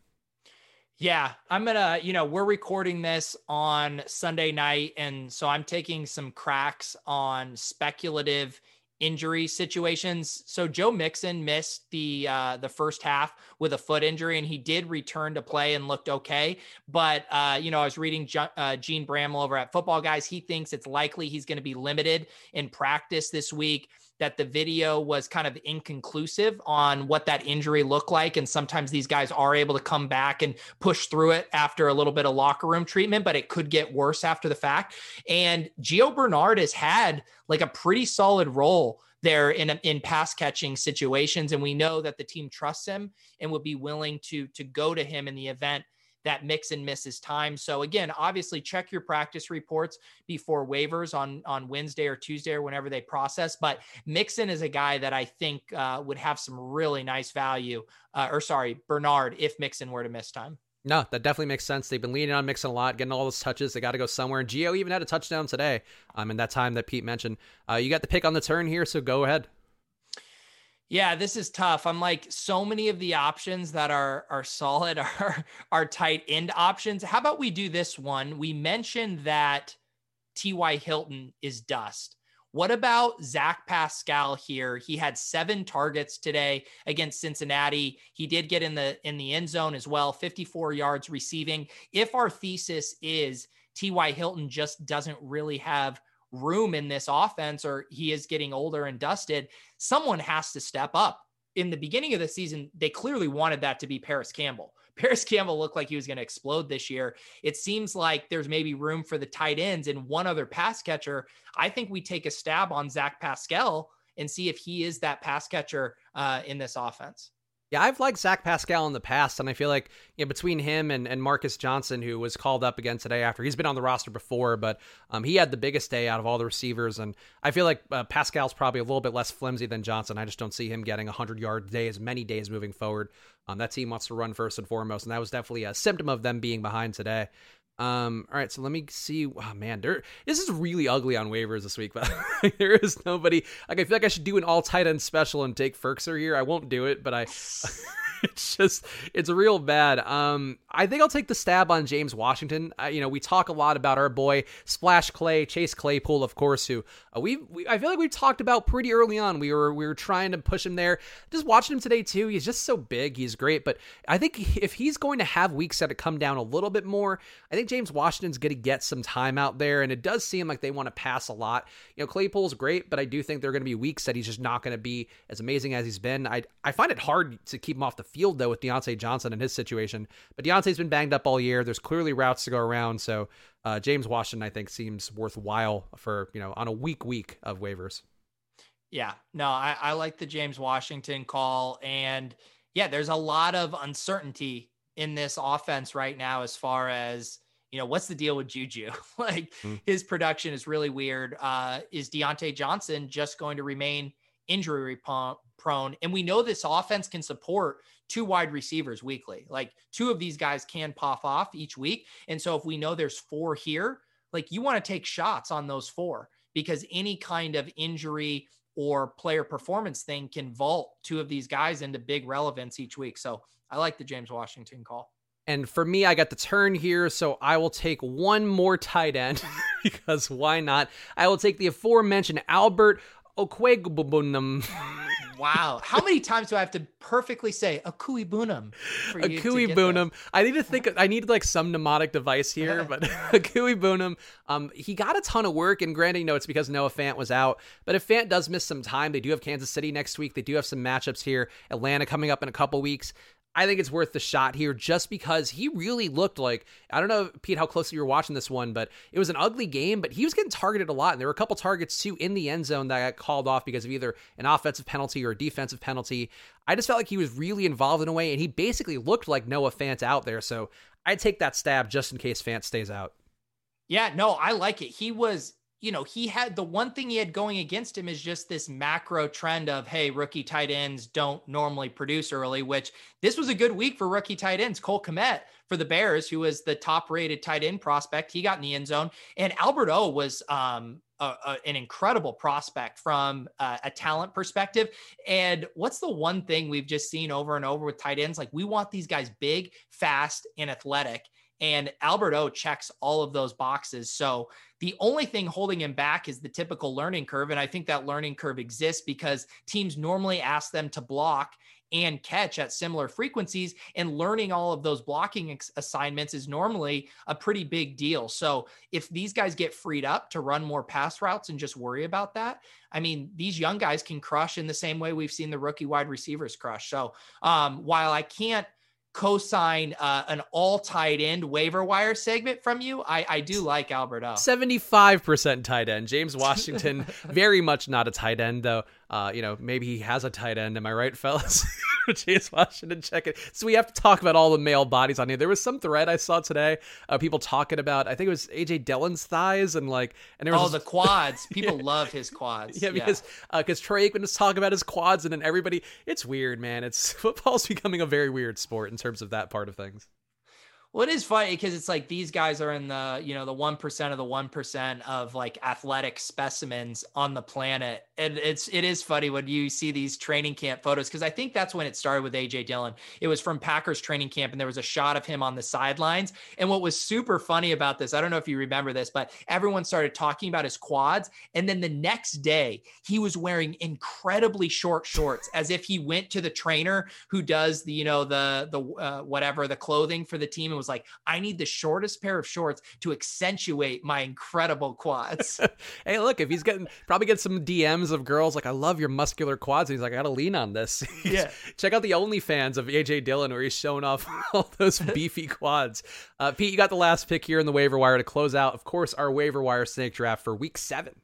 Yeah, I'm gonna, you know, we're recording this on Sunday night, and so I'm taking some cracks on speculative injury situations. So Joe Mixon missed the uh, the first half with a foot injury, and he did return to play and looked okay. But uh, you know, I was reading uh, Jene Bramel over at Football Guys. He thinks it's likely he's going to be limited in practice this week that the video was kind of inconclusive on what that injury looked like. And sometimes these guys are able to come back and push through it after a little bit of locker room treatment, but it could get worse after the fact. And Gio Bernard has had like a pretty solid role there in in pass catching situations and we know that the team trusts him and would be willing to to go to him in the event that Mixon misses time. So again, obviously check your practice reports before waivers on on Wednesday or Tuesday or whenever they process. But Mixon is a guy that I think uh, would have some really nice value. Uh, or sorry, Bernard, if Mixon were to miss time. No, that definitely makes sense. They've been leaning on Mixon a lot, getting all those touches. They got to go somewhere. And Gio even had a touchdown today. Um, in that time that Pete mentioned. Uh, you got the pick on the turn here, so go ahead. Yeah, this is tough. I'm like so many of the options that are are solid are are tight end options. How about we do this one? We mentioned that T.Y. Hilton is dust. What about Zach Pascal here? He had seven targets today against Cincinnati. He did get in the in the end zone as well, 54 yards receiving. If our thesis is T.Y. Hilton just doesn't really have room in this offense or he is getting older and dusted, someone has to step up. In the beginning of the season, they clearly wanted that to be Parris Campbell. Parris Campbell looked like he was going to explode this year. It seems like there's maybe room for the tight ends and one other pass catcher. I think we take a stab on Zach Pascal and see if he is that pass catcher uh, in this offense. Yeah, I've liked Zach Pascal in the past, and I feel like you know, between him and, and Marcus Johnson, who was called up again today after he's been on the roster before, but um, he had the biggest day out of all the receivers, and I feel like uh, Pascal's probably a little bit less flimsy than Johnson. I just don't see him getting 100 yard days, as many days moving forward. Um, that team wants to run first and foremost, and that was definitely a symptom of them being behind today. Um, all right, so let me see. Oh man, there this is really ugly on waivers this week, but there is nobody. Like I feel like I should do an all tight end special and take Firkser here. I won't do it, but I. it's just it's real bad. Um, I think I'll take the stab on James Washington. You know, we talk a lot about our boy Splash Clay, Chase Claypool, of course, who uh, we, we I feel like we talked about pretty early on. We were we were trying to push him there. Just watching him today too. He's just so big. He's great, but I think if he's going to have weeks that come down a little bit more, I think James Washington's going to get some time out there, and it does seem like they want to pass a lot. You know, Claypool's great, but I do think there are going to be weeks that he's just not going to be as amazing as he's been. I I find it hard to keep him off the field though with Diontae Johnson and his situation. But Diontae's been banged up all year. There's clearly routes to go around, so uh, James Washington I think seems worthwhile for you know on a week week of waivers. Yeah, no, I, I like the James Washington call, and yeah, there's a lot of uncertainty in this offense right now as far as you know what's the deal with Juju. like Mm. his production is really weird. Uh, is Diontae Johnson just going to remain injury prone? And we know this offense can support two wide receivers weekly. Like two of these guys can pop off each week, and so if we know there's four here, like you want to take shots on those four because any kind of injury or player performance thing can vault two of these guys into big relevance each week. So I like the James Washington call. And for me, I got the turn here, so I will take one more tight end because why not? I will take the aforementioned Albert Okwuegbunam. Wow. How many times do I have to perfectly say Akui Bunum? for you to Akui get Boonum. I need to think. I need like some mnemonic device here, but a Akui Boonum. Um, he got a ton of work, and granted, you know it's because Noah Fant was out. But if Fant does miss some time, they do have Kansas City next week. They do have some matchups here. Atlanta coming up in a couple weeks. I think it's worth the shot here just because he really looked like I don't know, Pete, how closely you were watching this one, but it was an ugly game, but he was getting targeted a lot. And there were a couple targets too in the end zone that got called off because of either an offensive penalty or a defensive penalty. I just felt like he was really involved in a way, and he basically looked like Noah Fant out there. So I'd take that stab just in case Fant stays out. Yeah, no, I like it. He was you know, he had the one thing he had going against him is just this macro trend of, hey, rookie tight ends don't normally produce early, which this was a good week for rookie tight ends. Cole Kmet for the Bears, who was the top rated tight end prospect, he got in the end zone. And Albert O was um, a, a, an incredible prospect from uh, a talent perspective. And what's the one thing we've just seen over and over with tight ends? Like, we want these guys big, fast, and athletic. And Albert O checks all of those boxes. So the only thing holding him back is the typical learning curve. And I think that learning curve exists because teams normally ask them to block and catch at similar frequencies. And learning all of those blocking ex- assignments is normally a pretty big deal. So if these guys get freed up to run more pass routes and just worry about that, I mean, these young guys can crush in the same way we've seen the rookie wide receivers crush. So um, while I can't co-sign uh, an all tight end waiver wire segment from you. I, I do like Albert O. 75% tight end. James Washington, very much not a tight end, though. Uh, you know, maybe he has a tight end. Am I right, fellas? James Washington, check it. So we have to talk about all the male bodies on here. There was some thread I saw today, uh, people talking about. I think it was AJ Dillon's thighs and like, and there was oh the quads. People yeah. love his quads. Yeah, because because uh, Troy Aikman was talking about his quads, and then everybody. It's weird, man. It's football's becoming a very weird sport in terms of that part of things. It is funny because it's like these guys are in the, you know, the 1% of the 1% of like athletic specimens on the planet. And it's, it is funny when you see these training camp photos because I think that's when it started with AJ Dillon. It was from Packers training camp and there was a shot of him on the sidelines. And what was super funny about this, I don't know if you remember this, but everyone started talking about his quads. And then the next day, he was wearing incredibly short shorts as if he went to the trainer who does the, you know, the, the, uh, whatever, the clothing for the team and was was like, I need the shortest pair of shorts to accentuate my incredible quads. hey, look, if he's getting probably get some DMs of girls like, I love your muscular quads. And he's like, I gotta lean on this. yeah. Check out the OnlyFans of AJ Dillon where he's showing off all those beefy quads. Uh, Pete, you got the last pick here in the waiver wire to close out, of course, our waiver wire snake draft for week seven.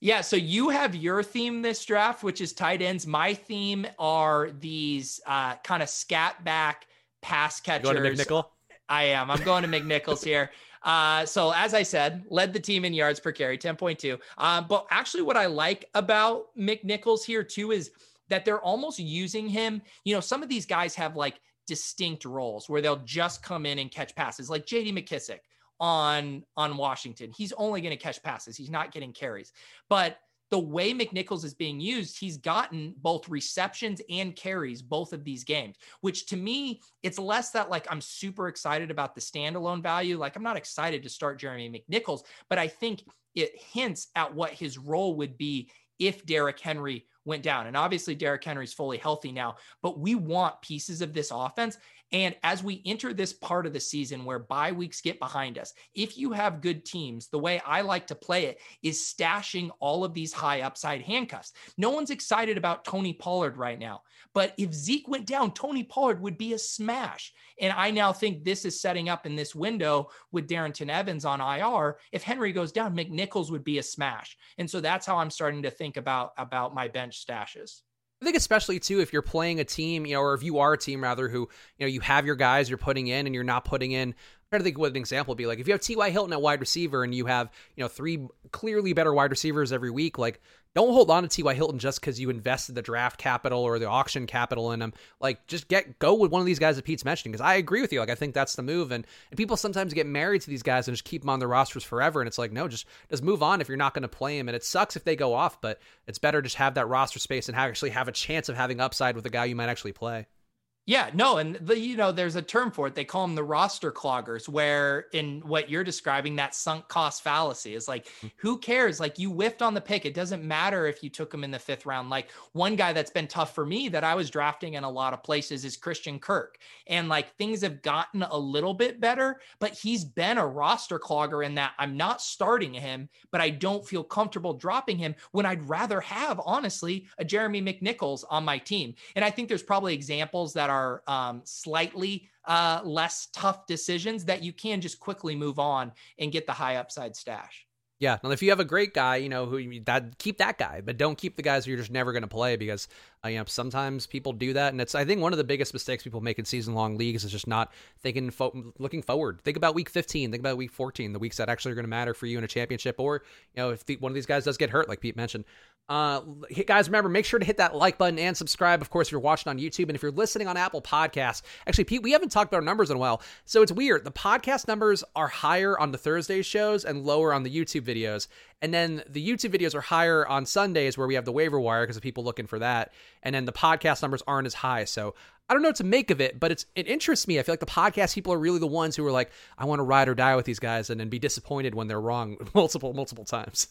Yeah, so you have your theme this draft, which is tight ends. My theme are these uh, kind of scat back pass catchers. You going to McNichol? I am. I'm going to McNichols here. Uh, so as I said, led the team in yards per carry, 10.2. Uh, but actually, what I like about McNichols here too is that they're almost using him. You know, some of these guys have like distinct roles where they'll just come in and catch passes, like J.D. McKissic on on Washington. He's only going to catch passes. He's not getting carries, but the way McNichols is being used, he's gotten both receptions and carries both of these games, which to me, it's less that like I'm super excited about the standalone value. Like I'm not excited to start Jeremy McNichols, but I think it hints at what his role would be if Derrick Henry went down. And obviously, Derrick Henry's fully healthy now, but we want pieces of this offense. And as we enter this part of the season where bye weeks get behind us, if you have good teams, the way I like to play it is stashing all of these high upside handcuffs. No one's excited about Tony Pollard right now, but if Zeke went down, Tony Pollard would be a smash. And I now think this is setting up in this window with Darrynton Evans on IR. If Henry goes down, McNichols would be a smash. And so that's how I'm starting to think about about my bench stashes. I think especially too if you're playing a team, you know, or if you are a team rather who, you know, you have your guys you're putting in and you're not putting in trying to think what an example would be like if you have T.Y. Hilton at wide receiver and you have, you know, three clearly better wide receivers every week, like don't hold on to T.Y. Hilton just because you invested the draft capital or the auction capital in him. Like, just get go with one of these guys that Pete's mentioning because I agree with you. Like, I think that's the move. And, and people sometimes get married to these guys and just keep them on their rosters forever. And it's like, no, just just move on if you're not going to play him. And it sucks if they go off, but it's better just have that roster space and have, actually have a chance of having upside with a guy you might actually play. Yeah, no, and the you know there's a term for it. They call them the roster cloggers, where in what you're describing, that sunk cost fallacy is like, hmm. who cares? Like you whiffed on the pick. It doesn't matter if you took him in the fifth round. Like one guy that's been tough for me that I was drafting in a lot of places is Christian Kirk, and like things have gotten a little bit better, but he's been a roster clogger in that I'm not starting him, but I don't feel comfortable dropping him when I'd rather have honestly a Jeremy McNichols on my team. And I think there's probably examples that are um, slightly uh, less tough decisions that you can just quickly move on and get the high upside stash. Yeah, and if you have a great guy, you know who that keep that guy, but don't keep the guys who you're just never going to play because uh, you know sometimes people do that, and it's I think one of the biggest mistakes people make in season long leagues is just not thinking, fo- looking forward. Think about week 15, think about week 14, the weeks that actually are going to matter for you in a championship, or you know if the, one of these guys does get hurt, like Pete mentioned, uh, guys, remember, make sure to hit that like button and subscribe. Of course, if you're watching on YouTube and if you're listening on Apple Podcasts. Actually, Pete, we haven't talked about our numbers in a while. So it's weird. The podcast numbers are higher on the Thursday shows and lower on the YouTube videos. And then the YouTube videos are higher on Sundays where we have the waiver wire because of people looking for that. And then the podcast numbers aren't as high. So I don't know what to make of it, but it's it interests me. I feel like the podcast people are really the ones who are like, I want to ride or die with these guys and then be disappointed when they're wrong multiple, multiple times.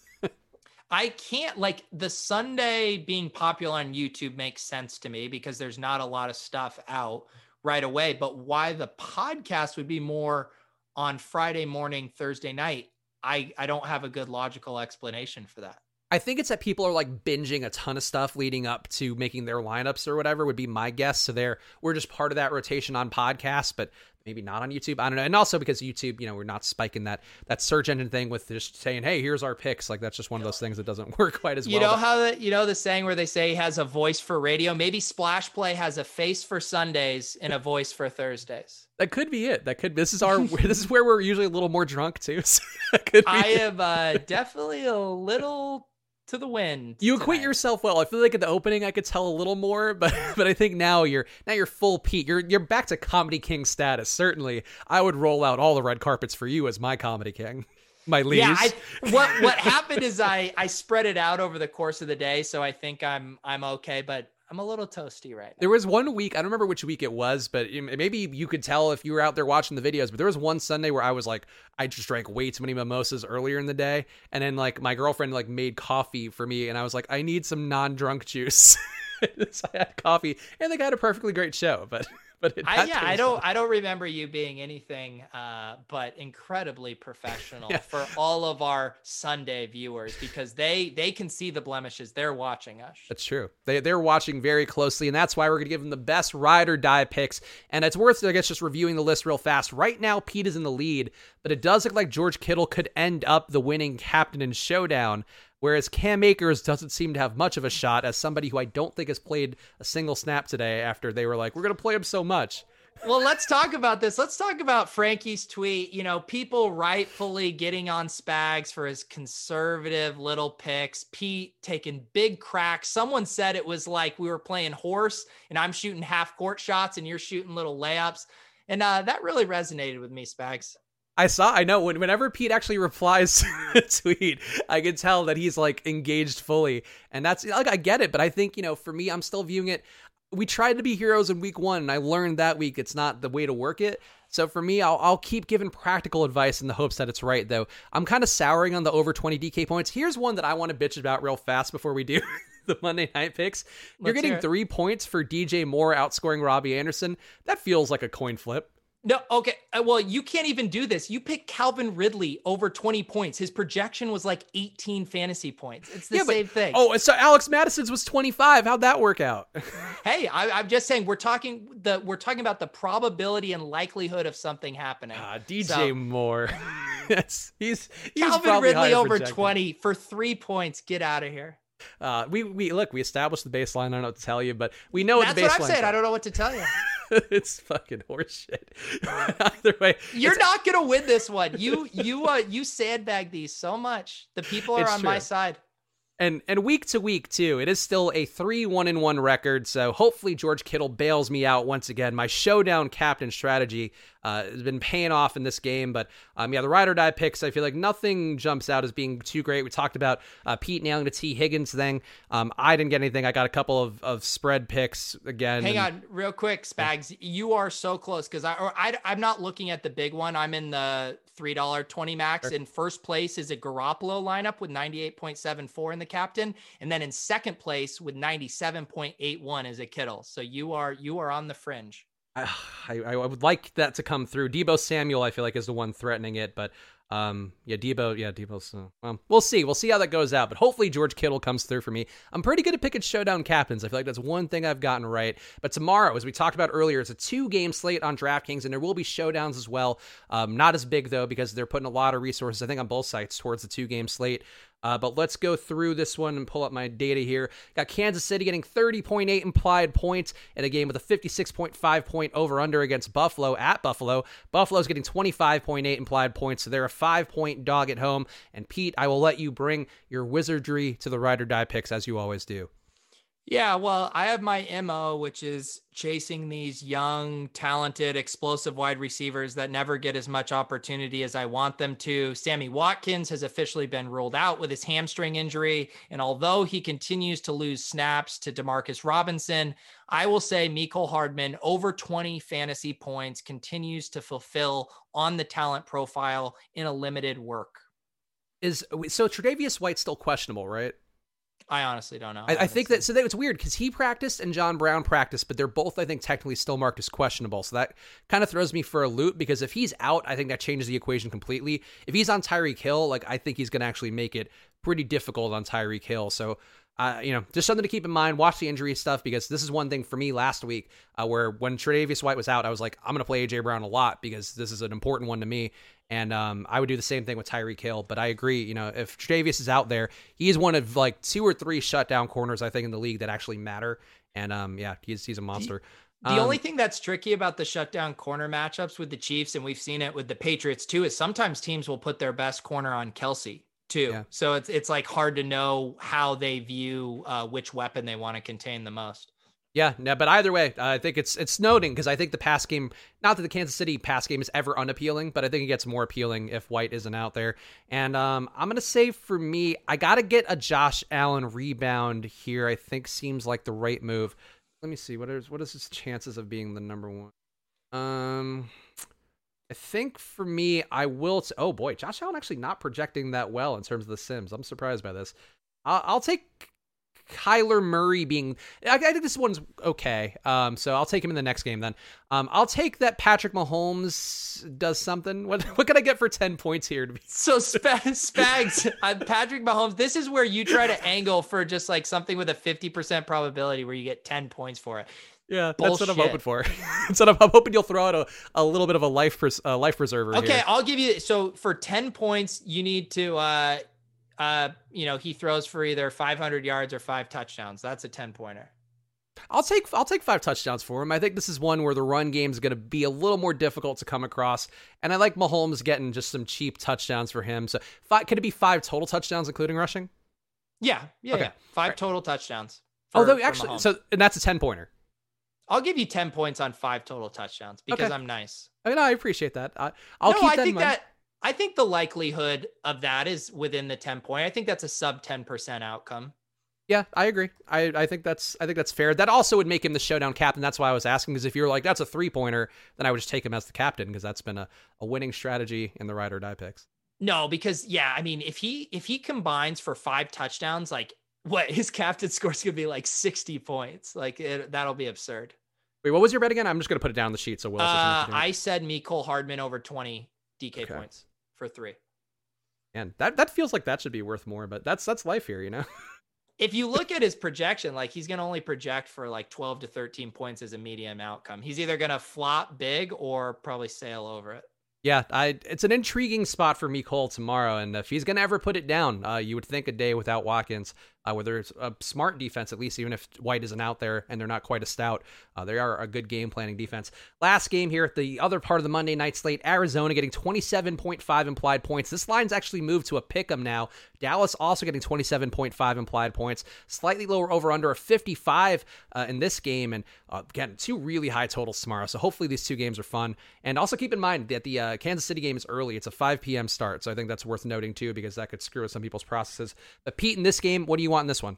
I can't like the Sunday being popular on YouTube makes sense to me because there's not a lot of stuff out right away. But why the podcast would be more on Friday morning, Thursday night, I, I don't have a good logical explanation for that. I think it's that people are like binging a ton of stuff leading up to making their lineups or whatever would be my guess. So they're we're just part of that rotation on podcasts, but maybe not on YouTube. I don't know. And also because YouTube, you know, we're not spiking that that search engine thing with just saying, "Hey, here's our picks." Like that's just one of those things that doesn't work quite as you well. You know how the, you know the saying where they say he has a voice for radio. Maybe Splash Play has a face for Sundays and a voice for Thursdays. That could be it. That could. This is our. this is where we're usually a little more drunk too. So I am uh, definitely a little to the wind. You acquit yourself well. I feel like at the opening I could tell a little more, but but I think now you're now you're full Pete. You're you're back to comedy king status. Certainly, I would roll out all the red carpets for you as my comedy king. My leaves. Yeah, I, what what happened is I I spread it out over the course of the day, so I think I'm I'm okay. But I'm a little toasty right now. There was one week, I don't remember which week it was, but maybe you could tell if you were out there watching the videos, but there was one Sunday where I was like, I just drank way too many mimosas earlier in the day. And then like my girlfriend like made coffee for me and I was like, I need some non-drunk juice. so I had coffee and they got a perfectly great show, but but I, yeah, I don't, I don't remember you being anything uh, but incredibly professional yeah. for all of our Sunday viewers because they they can see the blemishes. They're watching us. That's true. They they're watching very closely, and that's why we're gonna give them the best ride or die picks. And it's worth, I guess, just reviewing the list real fast. Right now, Pete is in the lead, but it does look like George Kittle could end up the winning captain in showdown. Whereas Cam Akers doesn't seem to have much of a shot as somebody who I don't think has played a single snap today after they were like, we're going to play him so much. Well, let's talk about this. Let's talk about Frankie's tweet. You know, people rightfully getting on Spags for his conservative little picks. Pete taking big cracks. Someone said it was like we were playing horse and I'm shooting half court shots and you're shooting little layups. And uh, that really resonated with me, Spags. I saw. I know. Whenever Pete actually replies to a tweet, I can tell that he's like engaged fully, and that's like I get it. But I think you know, for me, I'm still viewing it. We tried to be heroes in week one, and I learned that week it's not the way to work it. So for me, I'll, I'll keep giving practical advice in the hopes that it's right. Though I'm kind of souring on the over 20 DK points. Here's one that I want to bitch about real fast before we do. the Monday night picks. You're getting three points for DJ Moore outscoring Robbie Anderson. That feels like a coin flip. No, okay. Uh, well, you can't even do this. You pick Calvin Ridley over 20 points. His projection was like 18 fantasy points. It's the yeah, same but, thing. Oh, so Alex Mattison's was 25. How'd that work out? hey, I, am just saying we're talking the we're talking about the probability and likelihood of something happening. Ah, DJ so, Moore. yes, he's, he's Calvin Ridley over projected. 20 for three points. Get out of here. Uh, we we look, we established the baseline. I don't know what to tell you, but we know That's what the baseline. That's what I'm saying. I don't know what to tell you. it's fucking horseshit. Either way, you're not gonna win this one. You you uh you sandbag these so much. The people are on true. my side and and week to week too it is still a 3 1 in 1 record so hopefully george kittle bails me out once again. My showdown captain strategy uh, has been paying off in this game but um, yeah the ride or die picks i feel like nothing jumps out as being too great. We talked about uh, pete nailing the t. Higgins thing. Um, i didn't get anything. I got a couple of, of spread picks again hang and, on real quick spags you are so close because I, I i'm not looking at the big one. I'm in the $3.20 max. Sure. In first place is a Garoppolo lineup with 98.74 in the captain. And then in second place with 97.81 is a Kittle. So you are you are on the fringe. I, I, I would like that to come through. Deebo Samuel, I feel like, is the one threatening it, but Um, yeah, Deebo, yeah, Deebo. Uh, well, we'll see. We'll see how that goes out. But hopefully George Kittle comes through for me. I'm pretty good at picking showdown captains. I feel like that's one thing I've gotten right. But tomorrow, as we talked about earlier, it's a two game slate on DraftKings, and there will be showdowns as well. Um, not as big though because they're putting a lot of resources, I think, on both sites towards the two game slate. Uh, but let's go through this one and pull up my data here. Got Kansas City getting 30.8 implied points in a game with a 56.5 point over under against Buffalo at Buffalo. Buffalo's getting 25.8 implied points, so they're a five point dog at home. And Pete, I will let you bring your wizardry to the ride or die picks as you always do. Yeah, well, I have my MO, which is chasing these young, talented, explosive wide receivers that never get as much opportunity as I want them to. Sammy Watkins has officially been ruled out with his hamstring injury. And although he continues to lose snaps to Demarcus Robinson, I will say Mecole Hardman, over 20 fantasy points, continues to fulfill on the talent profile in a limited work. Is so Tre'Davious White still questionable, right? I honestly don't know. I, I think that so that it's weird because he practiced and John Brown practiced, but they're both I think technically still marked as questionable. So that kind of throws me for a loop because if he's out, I think that changes the equation completely. If he's on Tyreek Hill, like I think he's going to actually make it pretty difficult on Tyreek Hill. So uh, you know, just something to keep in mind. Watch the injury stuff because this is one thing for me last week uh, where when Tre'Davious White was out, I was like, I'm going to play AJ Brown a lot because this is an important one to me. And um, I would do the same thing with Tyreek Hill. But I agree, you know, if Tre'Davious is out there, he's one of like two or three shutdown corners I think in the league that actually matter. And um, yeah, he's he's a monster. The um, only thing that's tricky about the shutdown corner matchups with the Chiefs, and we've seen it with the Patriots too, is sometimes teams will put their best corner on Kelce too. Yeah. So it's it's like hard to know how they view uh, which weapon they want to contain the most. Yeah, no, but either way, I think it's it's noting because I think the pass game, not that the Kansas City pass game is ever unappealing, but I think it gets more appealing if White isn't out there. And um, I'm gonna say for me, I gotta get a Josh Allen rebound here. I think seems like the right move. Let me see what is what is his chances of being the number one. Um, I think for me, I will. T- oh boy, Josh Allen actually not projecting that well in terms of the Sims. I'm surprised by this. I'll, I'll take Kyler Murray being. I, I, think this one's okay. Um, so I'll take him in the next game then. Um, I'll take that Patrick Mahomes does something. What what can I get for ten points here? To be- so Spags, uh, Patrick Mahomes. This is where you try to angle for just like something with a fifty percent probability where you get ten points for it. Yeah, Bullshit. that's what I'm hoping for. Instead of I'm hoping you'll throw out a, a little bit of a life pres- uh, life preserver. Okay, here. I'll give you so for ten points, you need to uh uh you know he throws for either 500 yards or five touchdowns. That's a ten pointer. I'll take I'll take five touchdowns for him. I think this is one where the run game is going to be a little more difficult to come across, and I like Mahomes getting just some cheap touchdowns for him. So, five, could it be five total touchdowns including rushing? Yeah, yeah, okay. yeah. five right. total touchdowns. For, Although actually, so and that's a ten pointer. I'll give you 10 points on five total touchdowns because okay. I'm nice. I mean, I appreciate that. I, will no, keep I that think that I think the likelihood of that is within the 10 point. I think that's a sub 10% outcome. Yeah, I agree. I, I think that's I think that's fair. That also would make him the showdown captain. That's why I was asking because if you're like that's a three pointer, then I would just take him as the captain because that's been a, a winning strategy in the ride or die picks. No, because yeah, I mean if he if he combines for five touchdowns, like what his captain scores could be like 60 points. Like it, that'll be absurd. Wait, what was your bet again? I'm just gonna put it down on the sheet so Will. Uh, I said Mecole Hardman over 20 DK okay. points for three. And that that feels like that should be worth more, but that's that's life here, you know. if you look at his projection, like he's gonna only project for like 12 to 13 points as a medium outcome. He's either gonna flop big or probably sail over it. Yeah, I, it's an intriguing spot for Mecole tomorrow, and if he's going to ever put it down, uh, you would think a day without Watkins, uh, whether it's a smart defense, at least even if White isn't out there and they're not quite as stout, uh, they are a good game planning defense. Last game here at the other part of the Monday night slate, Arizona getting 27.5 implied points. This line's actually moved to a pick 'em now. Dallas also getting 27.5 implied points, slightly lower over under a 55 uh, in this game, and uh, again, two really high totals tomorrow. So hopefully these two games are fun. And also keep in mind that the uh, Kansas City game is early; it's a 5 p.m. start, so I think that's worth noting too because that could screw with some people's processes. But Pete, in this game, what do you want in this one?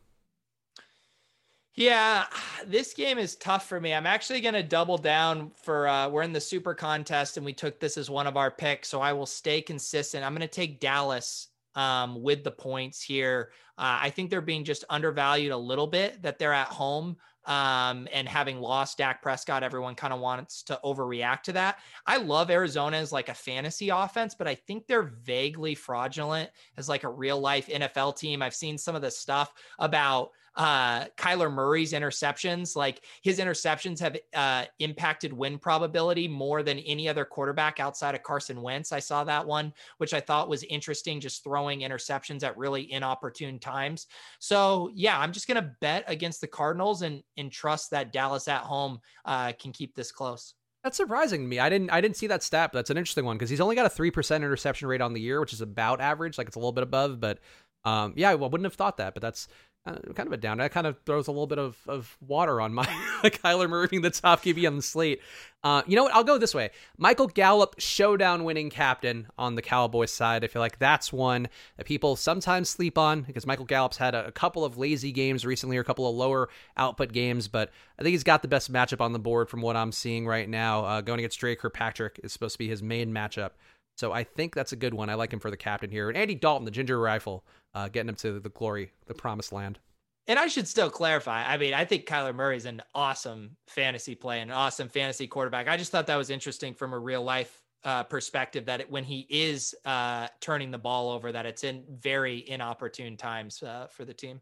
Yeah, this game is tough for me. I'm actually going to double down for uh, we're in the super contest and we took this as one of our picks, so I will stay consistent. I'm going to take Dallas um, with the points here. Uh, I think they're being just undervalued a little bit that they're at home. Um, and having lost Dak Prescott, everyone kind of wants to overreact to that. I love Arizona as like a fantasy offense, but I think they're vaguely fraudulent as like a real life NFL team. I've seen some of the stuff about uh, Kyler Murray's interceptions. Like his interceptions have uh, impacted win probability more than any other quarterback outside of Carson Wentz. I saw that one, which I thought was interesting, just throwing interceptions at really inopportune times. So yeah, I'm just gonna bet against the Cardinals and and trust that Dallas at home uh, can keep this close. That's surprising to me. I didn't I didn't see that stat, but that's an interesting one because he's only got a three percent interception rate on the year, which is about average. Like it's a little bit above, but um, yeah, I wouldn't have thought that. But that's uh, kind of a down. That kind of throws a little bit of, of water on my Kyler Murray being the top QB on the slate. Uh, you know what? I'll go this way. Michael Gallup, showdown winning captain on the Cowboys side. I feel like that's one that people sometimes sleep on because Michael Gallup's had a, a couple of lazy games recently or a couple of lower output games, but I think he's got the best matchup on the board from what I'm seeing right now. Uh, going against Dre Kirkpatrick is supposed to be his main matchup. So I think that's a good one. I like him for the captain here. And Andy Dalton, the ginger rifle, uh, getting him to the glory, the promised land. And I should still clarify. I mean, I think Kyler Murray is an awesome fantasy play and an awesome fantasy quarterback. I just thought that was interesting from a real life uh, perspective that it, when he is uh, turning the ball over, that it's in very inopportune times uh, for the team.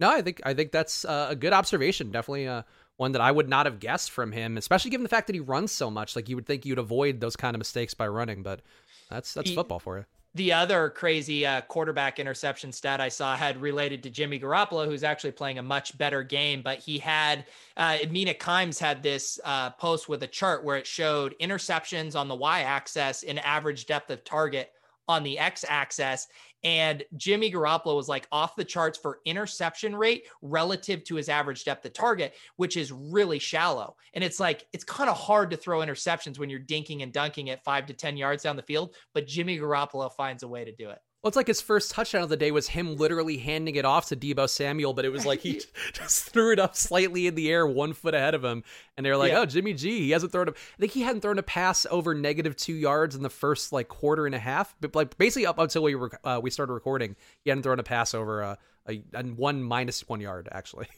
No, I think I think that's uh, a good observation. Definitely uh, one that I would not have guessed from him, especially given the fact that he runs so much. Like you would think you'd avoid those kind of mistakes by running, but that's that's he, football for you the other crazy uh, quarterback interception stat I saw had related to Jimmy Garoppolo, who's actually playing a much better game. But he had, uh, Mina Kimes had this uh, post with a chart where it showed interceptions on the y axis and average depth of target on the x axis. And Jimmy Garoppolo was like off the charts for interception rate relative to his average depth of target, which is really shallow. And it's like, it's kind of hard to throw interceptions when you're dinking and dunking at five to 10 yards down the field, but Jimmy Garoppolo finds a way to do it. Well, it's like his first touchdown of the day was him literally handing it off to Deebo Samuel, but it was like he just threw it up slightly in the air, one foot ahead of him, and they're like, yeah. "Oh, Jimmy G, he hasn't thrown a." I think he hadn't thrown a pass over negative two yards in the first like quarter and a half, but like basically up until we were uh, we started recording, he hadn't thrown a pass over uh, a, a one minus one yard actually.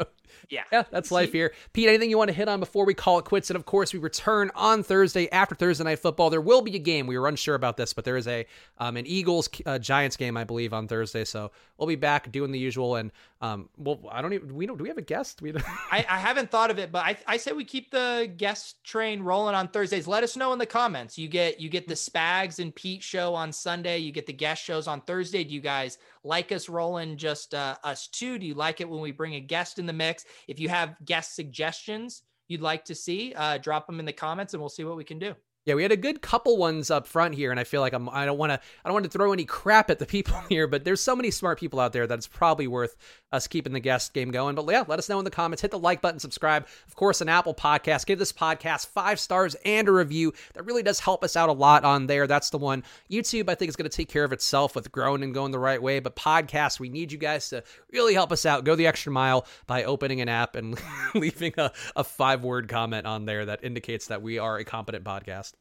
yeah. Yeah, that's life here. Pete, anything you want to hit on before we call it quits? And of course, we return on Thursday after Thursday Night Football. There will be a game. We were unsure about this, but there is a um, an Eagles uh, Giants game, I believe, on Thursday. So we'll be back doing the usual. And um, well, I don't even we don't do we have a guest? We I, I haven't thought of it, but I I say we keep the guest train rolling on Thursdays. Let us know in the comments. You get you get the Spags and Pete show on Sunday. You get the guest shows on Thursday. Do you guys like us rolling just uh, us two? Do you like it when we bring a guest in the mix? If you have guest suggestions you'd like to see, uh, drop them in the comments and we'll see what we can do. Yeah, we had a good couple ones up front here, and I feel like I'm. I don't want to. I don't want to throw any crap at the people here, but there's so many smart people out there that it's probably worth us keeping the guest game going. But yeah, let us know in the comments. Hit the like button, subscribe. Of course, an Apple Podcast. Give this podcast five stars and a review. That really does help us out a lot on there. That's the one. YouTube, I think, is going to take care of itself with growing and going the right way. But podcasts, we need you guys to really help us out. Go the extra mile by opening an app and leaving a, a five word comment on there that indicates that we are a competent podcast.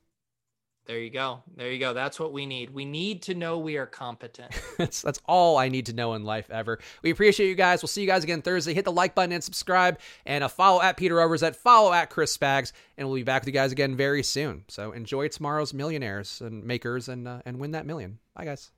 There you go. There you go. That's what we need. We need to know we are competent. that's that's all I need to know in life ever. We appreciate you guys. We'll see you guys again Thursday. Hit the like button and subscribe, and a follow at Peter Overzet, follow at Chris Spags, and we'll be back with you guys again very soon. So enjoy tomorrow's millionaires and makers, and uh, and win that million. Bye, guys.